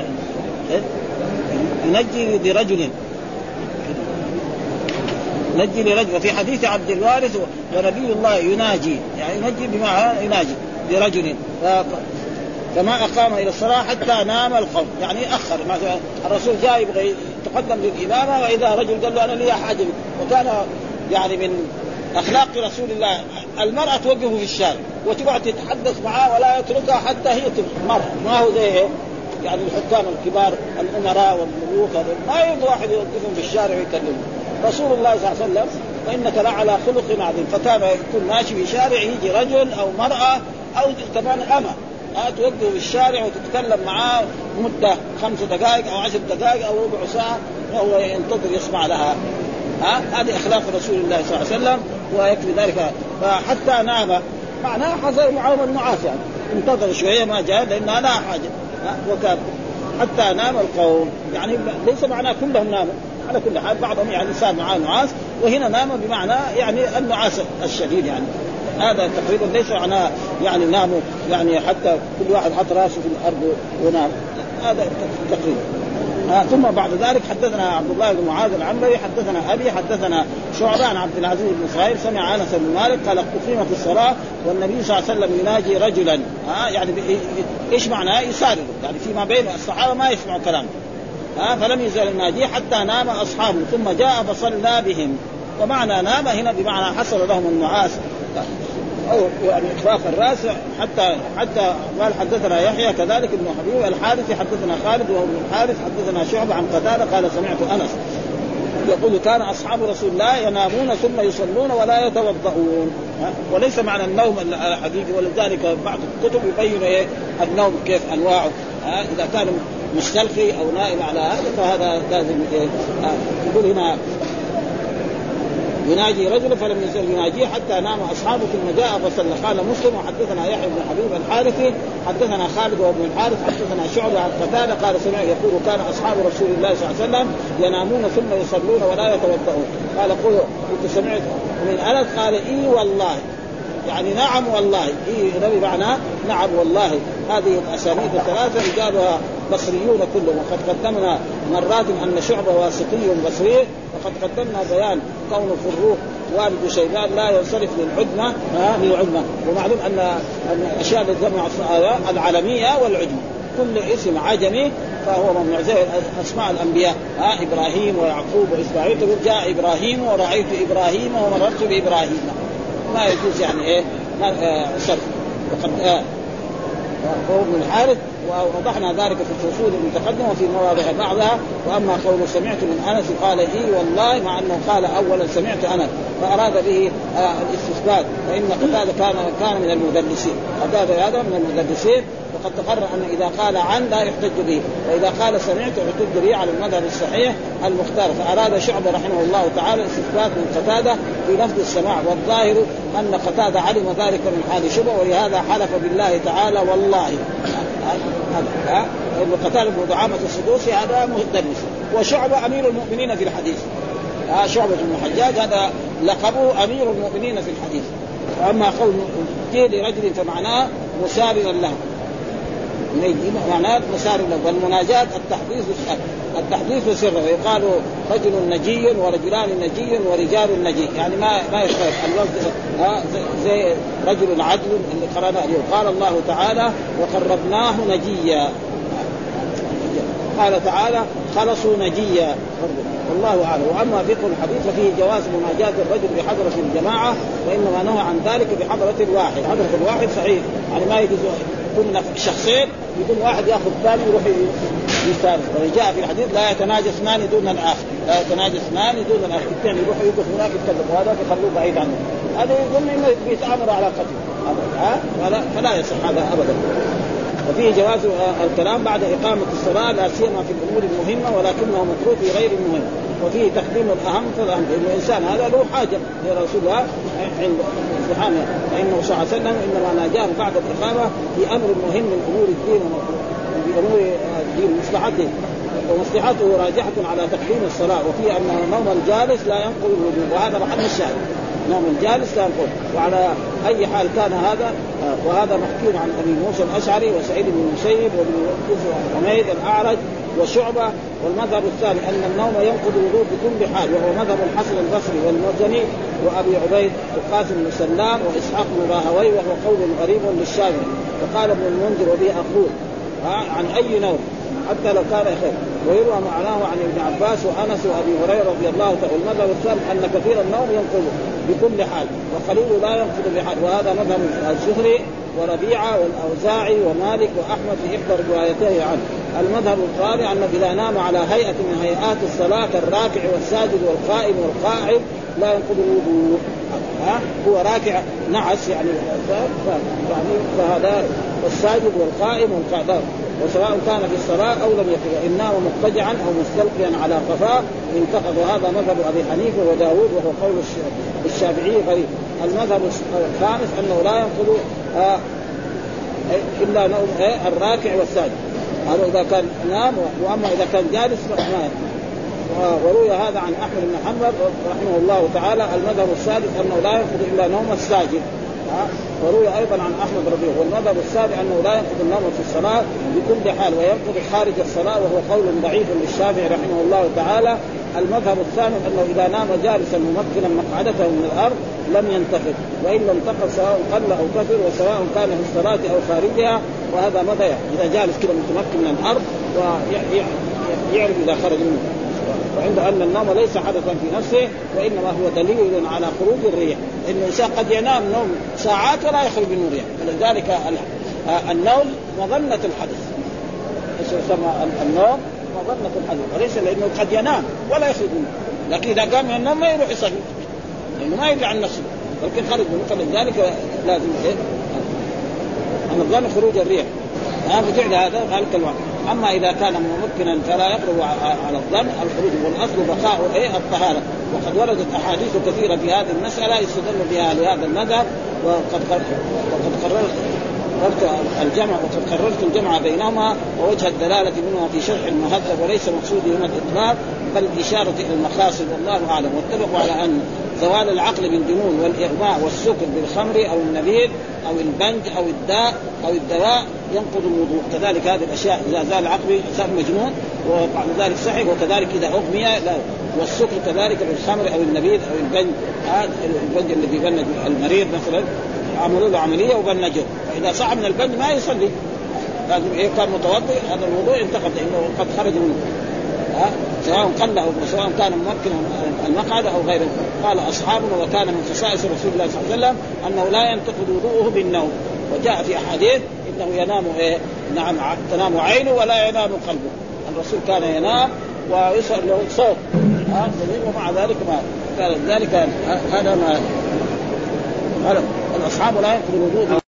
ينجي لرجل ينجي لرجل. وفي حديث عبد الوارث ونبي الله يناجي. يعني ينجي بمعنى يناجي لرجل. فما أقام إلى الصلاة حتى نام القوم. يعني أخر. مثلا الرسول جاء يبغى يتقدم للإمامة وإذا رجل قال له أنا لي حاجة وكان يعني من أخلاق رسول الله. المرأة توقفه في الشارع وتقعد تتحدث معاه ولا يتركها حتى هي مرة ما هو زي يعني الحكام الكبار الأمراء والملوك ما يبغى واحد يوقفهم في الشارع ويكلمهم. رسول الله صلى الله عليه وسلم وانك لعلى خلق عظيم. فكان يكون ماشي في شارع يجي رجل أو مرأة أو كمان اما توقفه في الشارع وتتكلم معاه مدة خمس دقائق أو عشر دقائق أو ربع ساعة وهو ينتظر يسمع لها. ها هذه أخلاق رسول الله صلى الله عليه وسلم ويكفي ذلك. فحتى نام. معناه حصل معهم النعاس يعني. انتظر شوية ما جاء لأنها لا حاجة. وكان حتى نام القوم. يعني ليس معناه كلهم ناموا. على كل حال بعضهم يعني صار معاه نعاس وهنا نام بمعنى يعني النعاس الشديد يعني. هذا تقريبا ليس معناه يعني ناموا يعني حتى كل واحد حط راسه في الأرض ونام. هذا تقريبا. آه ثم بعد ذلك حدثنا عبد الله بن معاذ العنبري حدثنا أبي حدثنا شعبه عن عبد العزيز بن صهيب سمع أنس بن مالك قال أقيمت الصلاة والنبي صلى الله عليه وسلم يناجي رجلا. آه يعني إيش معناه يسارع يعني فيما بين الصحابة ما يسمعوا كلامه آه فلم يزل يناجيه حتى نام أصحابه ثم جاء فصلى بهم. ومعنى نام هنا بمعنى حصل لهم النعاس. أو يعني اخفاق الرأس حتى حتى قال حدثنا يحيى كذلك ابن حبيب الحارثي حدثنا خالد وهو ابن الحارث حدثنا شعبة عن قتادة قال سمعت أنس يقول كان أصحاب رسول الله ينامون ثم يصلون ولا يتوضؤون. وليس معنى النوم الحقيقي ولذلك بعض الكتب يبين إيه؟ النوم كيف أنواعه. إذا كان مستلقي أو نائم على هذا فهذا لازم إيه؟ يقول هنا يناجي رجل فلم يزل يناجيه حتى نام أصحابه ثم جاء فصلى قال مسلم وحدثنا يحيى بن حبيب الحارثي حدثنا خالد وابن الحارث حدثنا شعبة عن قتادة قال سمع يقول كان أصحاب رسول الله صلى الله عليه وسلم ينامون ثم يصلون ولا يتوضؤون قال قل سمعت. من أنس قال إي والله. يعني نعم والله. هي نبي معناه نعم والله. هذه الأسانيد الثلاثة رجالها بصريون كلهم. وقد قدمنا مرات أن شعبه واسطي بصري وقد قدمنا بيان كون فروق والد شيبان لا ينصرف للعدمة ها للعدمة. ومعلوم ان أن الاشياء التي العالمية والعدمة. كل اسم عجمي فهو ممنوع. زي أسماء الأنبياء. ها إبراهيم ويعقوب وإسماعيل تقول جاء إبراهيم ورأيت إبراهيم ومررت بإبراهيم. ما يجوز يعني إيه؟ صرف. وقد آه وهو بن الحارث ووضحنا ذلك في الفصول المتقدمة وفي مواضع بعضها. وأما قول سمعت من أنس قال إي والله مع أنه قال أولا سمعت أنا فأراد به آه الاستثبات. فإن قتادة كان كان من المدلسين قتادة هذا من المدلسين وقد تقرر أن إذا قال عن لا يحتج به وإذا قال سمعت يحتج به على المذهب الصحيح المختار. فأراد شعبه رحمه الله تعالى استثبات من قتادة في لفظ السماع والظاهر أن قتادة علم ذلك من حال شبه ولهذا حلف بالله تعالى والله. هذا قتاده بن دعامه السدوسي هذا مدلس وشعبه أمير المؤمنين في الحديث. آه شعبة بن الحجاج هذا لقبه أمير المؤمنين في الحديث. وأما قول قيل لرجل فمعناه مساررا له. معناه مسار له والمناجاة التحديث التحديث سرا ويقال رجل نجي ورجلان نجي ورجال نجي. يعني ما ما يختلف. اللفظ زي رجل عدل اللي قرانا اليوم. قال الله تعالى وقربناه نجيا. قال تعالى خلصوا نجيا. والله أعلم. وأما فقه الحديث ففيه جواز مناجاه الرجل بحضره الجماعة وإنما نهى عن ذلك بحضره الواحد. حضرة الواحد صحيح. يعني ما يجوز. يكون شخصين يكون واحد يأخذ الثاني يروح يستانس ولجاء في الحديث لا يتناجى اثنان دون الآخر. لا يتناجى اثنان دون الآخر. الثاني يروح يوقف هناك يتكلم. وهذا يخلوه بعيد عنه. هذا يظن إنه بيتامر على قتل ها؟ فلا, فلا يصح هذا ابدا. وفيه جواز الكلام بعد إقامة الصلاة لا سيما في الأمور المهمة ولكنه متروك في غير المهم وفيه تقديم الأهم فالأهم لأن الإنسان هذا له حاجة لرسول الله. سبحانه. فإنه صلى الله عليه وسلم إنما ناجاه بعد الإقامة في أمر مهم من أمور الدين في أمور الدين مصلحته. ومصلحته راجحة على تقديم الصلاة وفي أن نوم الجالس لا ينقض الوجوب وهذا محل الشاهد. نوم الجالس لا ينقض. وعلى أي حال كان هذا وهذا محكي عن أبي موسى الأشعري وسعيد بن المسيب وابن حميد الأعرج وشعبة. والمذهب الثاني أن النوم ينقض الوضوء بكل حال وهو مذهب الحسن البصري والمزني وأبي عبيد القاسم بن سلام وإسحاق بن راهوي وهو قول غريب للشافعي وقال ابن المنذر وبه أخوه عن أي نوم حتى لو كان خير. ويروى معناه عن ابن عباس وأنس وأبي هريرة رضي الله تعالى والمذهب الثالث أن كثير النوم ينقض بكل حال وقليل لا ينقض بحال. وهذا مذهب الزهري وربيعه والأوزاعي ومالك وأحمد في إحدى روايتيه عنه. المذهب الرابع انه اذا نام على هيئة من هيئات الصلاة كالراكع والساجد والقائم والقاعد لا ينقض الوضوء. ها؟ هو راكع نعس يعني يعني فهذا الساجد والقائم والقعدان وسواء كان في الصلاة أو لم يكن إن نام مضطجعا أو مستلقيا على قفاه انتقض وهذا مذهب أبي حنيفة وداود وهو قول الشافعي غريب. المذهب الخامس أنه لا ينقض آه إلا نوم آه الراكع والساجد. هذا إذا كان نام وأما إذا كان جالس فما وروي هذا عن أحمد بن حنبل رحمه الله تعالى المذهب السادس أنه لا ينقض إلا نوم الساجد. وروي أيضا عن أحمد رضي الله والمذهب السابع أنه لا ينقض النوم في الصلاة بكل حال وينقض خارج الصلاة وهو قول ضعيف للشافعي رحمه الله تعالى. المذهب الثامن أنه إذا نام جالسا ممكنا مقعدته من الأرض لم ينتقد والا انتقد سواء قل أو كثر وسواء كان في الصلاة أو خارجها وهذا متى إذا جالس كذا متمكن من الأرض ويعرف إذا خرج منه. وعند أن النوم ليس حدثا في نفسه وإنما هو دليل على خروج الريح. إن الإنسان قد ينام نوم ساعات ولا يخرج منه ريح فلذلك النوم مظنة الحدث. إيش يسمى النوم؟ مظنة الحدث. وليس لأنه قد ينام ولا يخرج منه. لكن إذا قام من النوم ما يروح يصلي. لأنه ما يدري عن نفسه. ولكن خرج منه. فلذلك لازم إيه؟ الظن خروج الريح. ها فجعل هذا؟ ذلك الوقت أما إذا كان ممكنا فلا يقرب على الظن الخروج والأصل بقاء إيه؟ الطهارة. وقد وردت أحاديث كثيرة في هذه المسألة يستدل بها لهذا المذهب وقد وقد قررت قررت الجمع وقد قررت الجمع بينهما ووجه الدلالة منهما في شرح المهذب وليس مقصودي هنا الإطلاق بل الاشاره إلى المقاصد والله أعلم. واتفقوا على أن زوال العقل بالجنون والاغماء والسكر بالخمر أو النبيذ أو البنج أو الداء أو الدواء ينقض الوضوء. كذلك هذه الأشياء إذا زال العقل صار مجنون وبعد ذلك صحي وكذلك إذا أغمي لا. والسكر كذلك بالخمر أو النبيذ أو البنج هذا البنج الذي بنج المريض مثلا عملوا له عملية وبنجه واذا صعب من البنج ما يصلي. لازم إيه كان متوضئ هذا الوضوء انتقد لأنه قد خرج منه. سواء قل أو سواء كان ممكنا المقعد أو غيره قال أصحابنا وكان من خصائص رسول الله صلى الله عليه وسلم أنه لا ينتقد وضوءه بالنوم. وجاء في أحاديث إنه ينام إيه؟ نعم تنام عينه ولا ينام قلبه. الرسول كان ينام ويصل له صوت ها ومع ذلك ما ذلك هذا ما الأصحاب لا ينقض الوضوء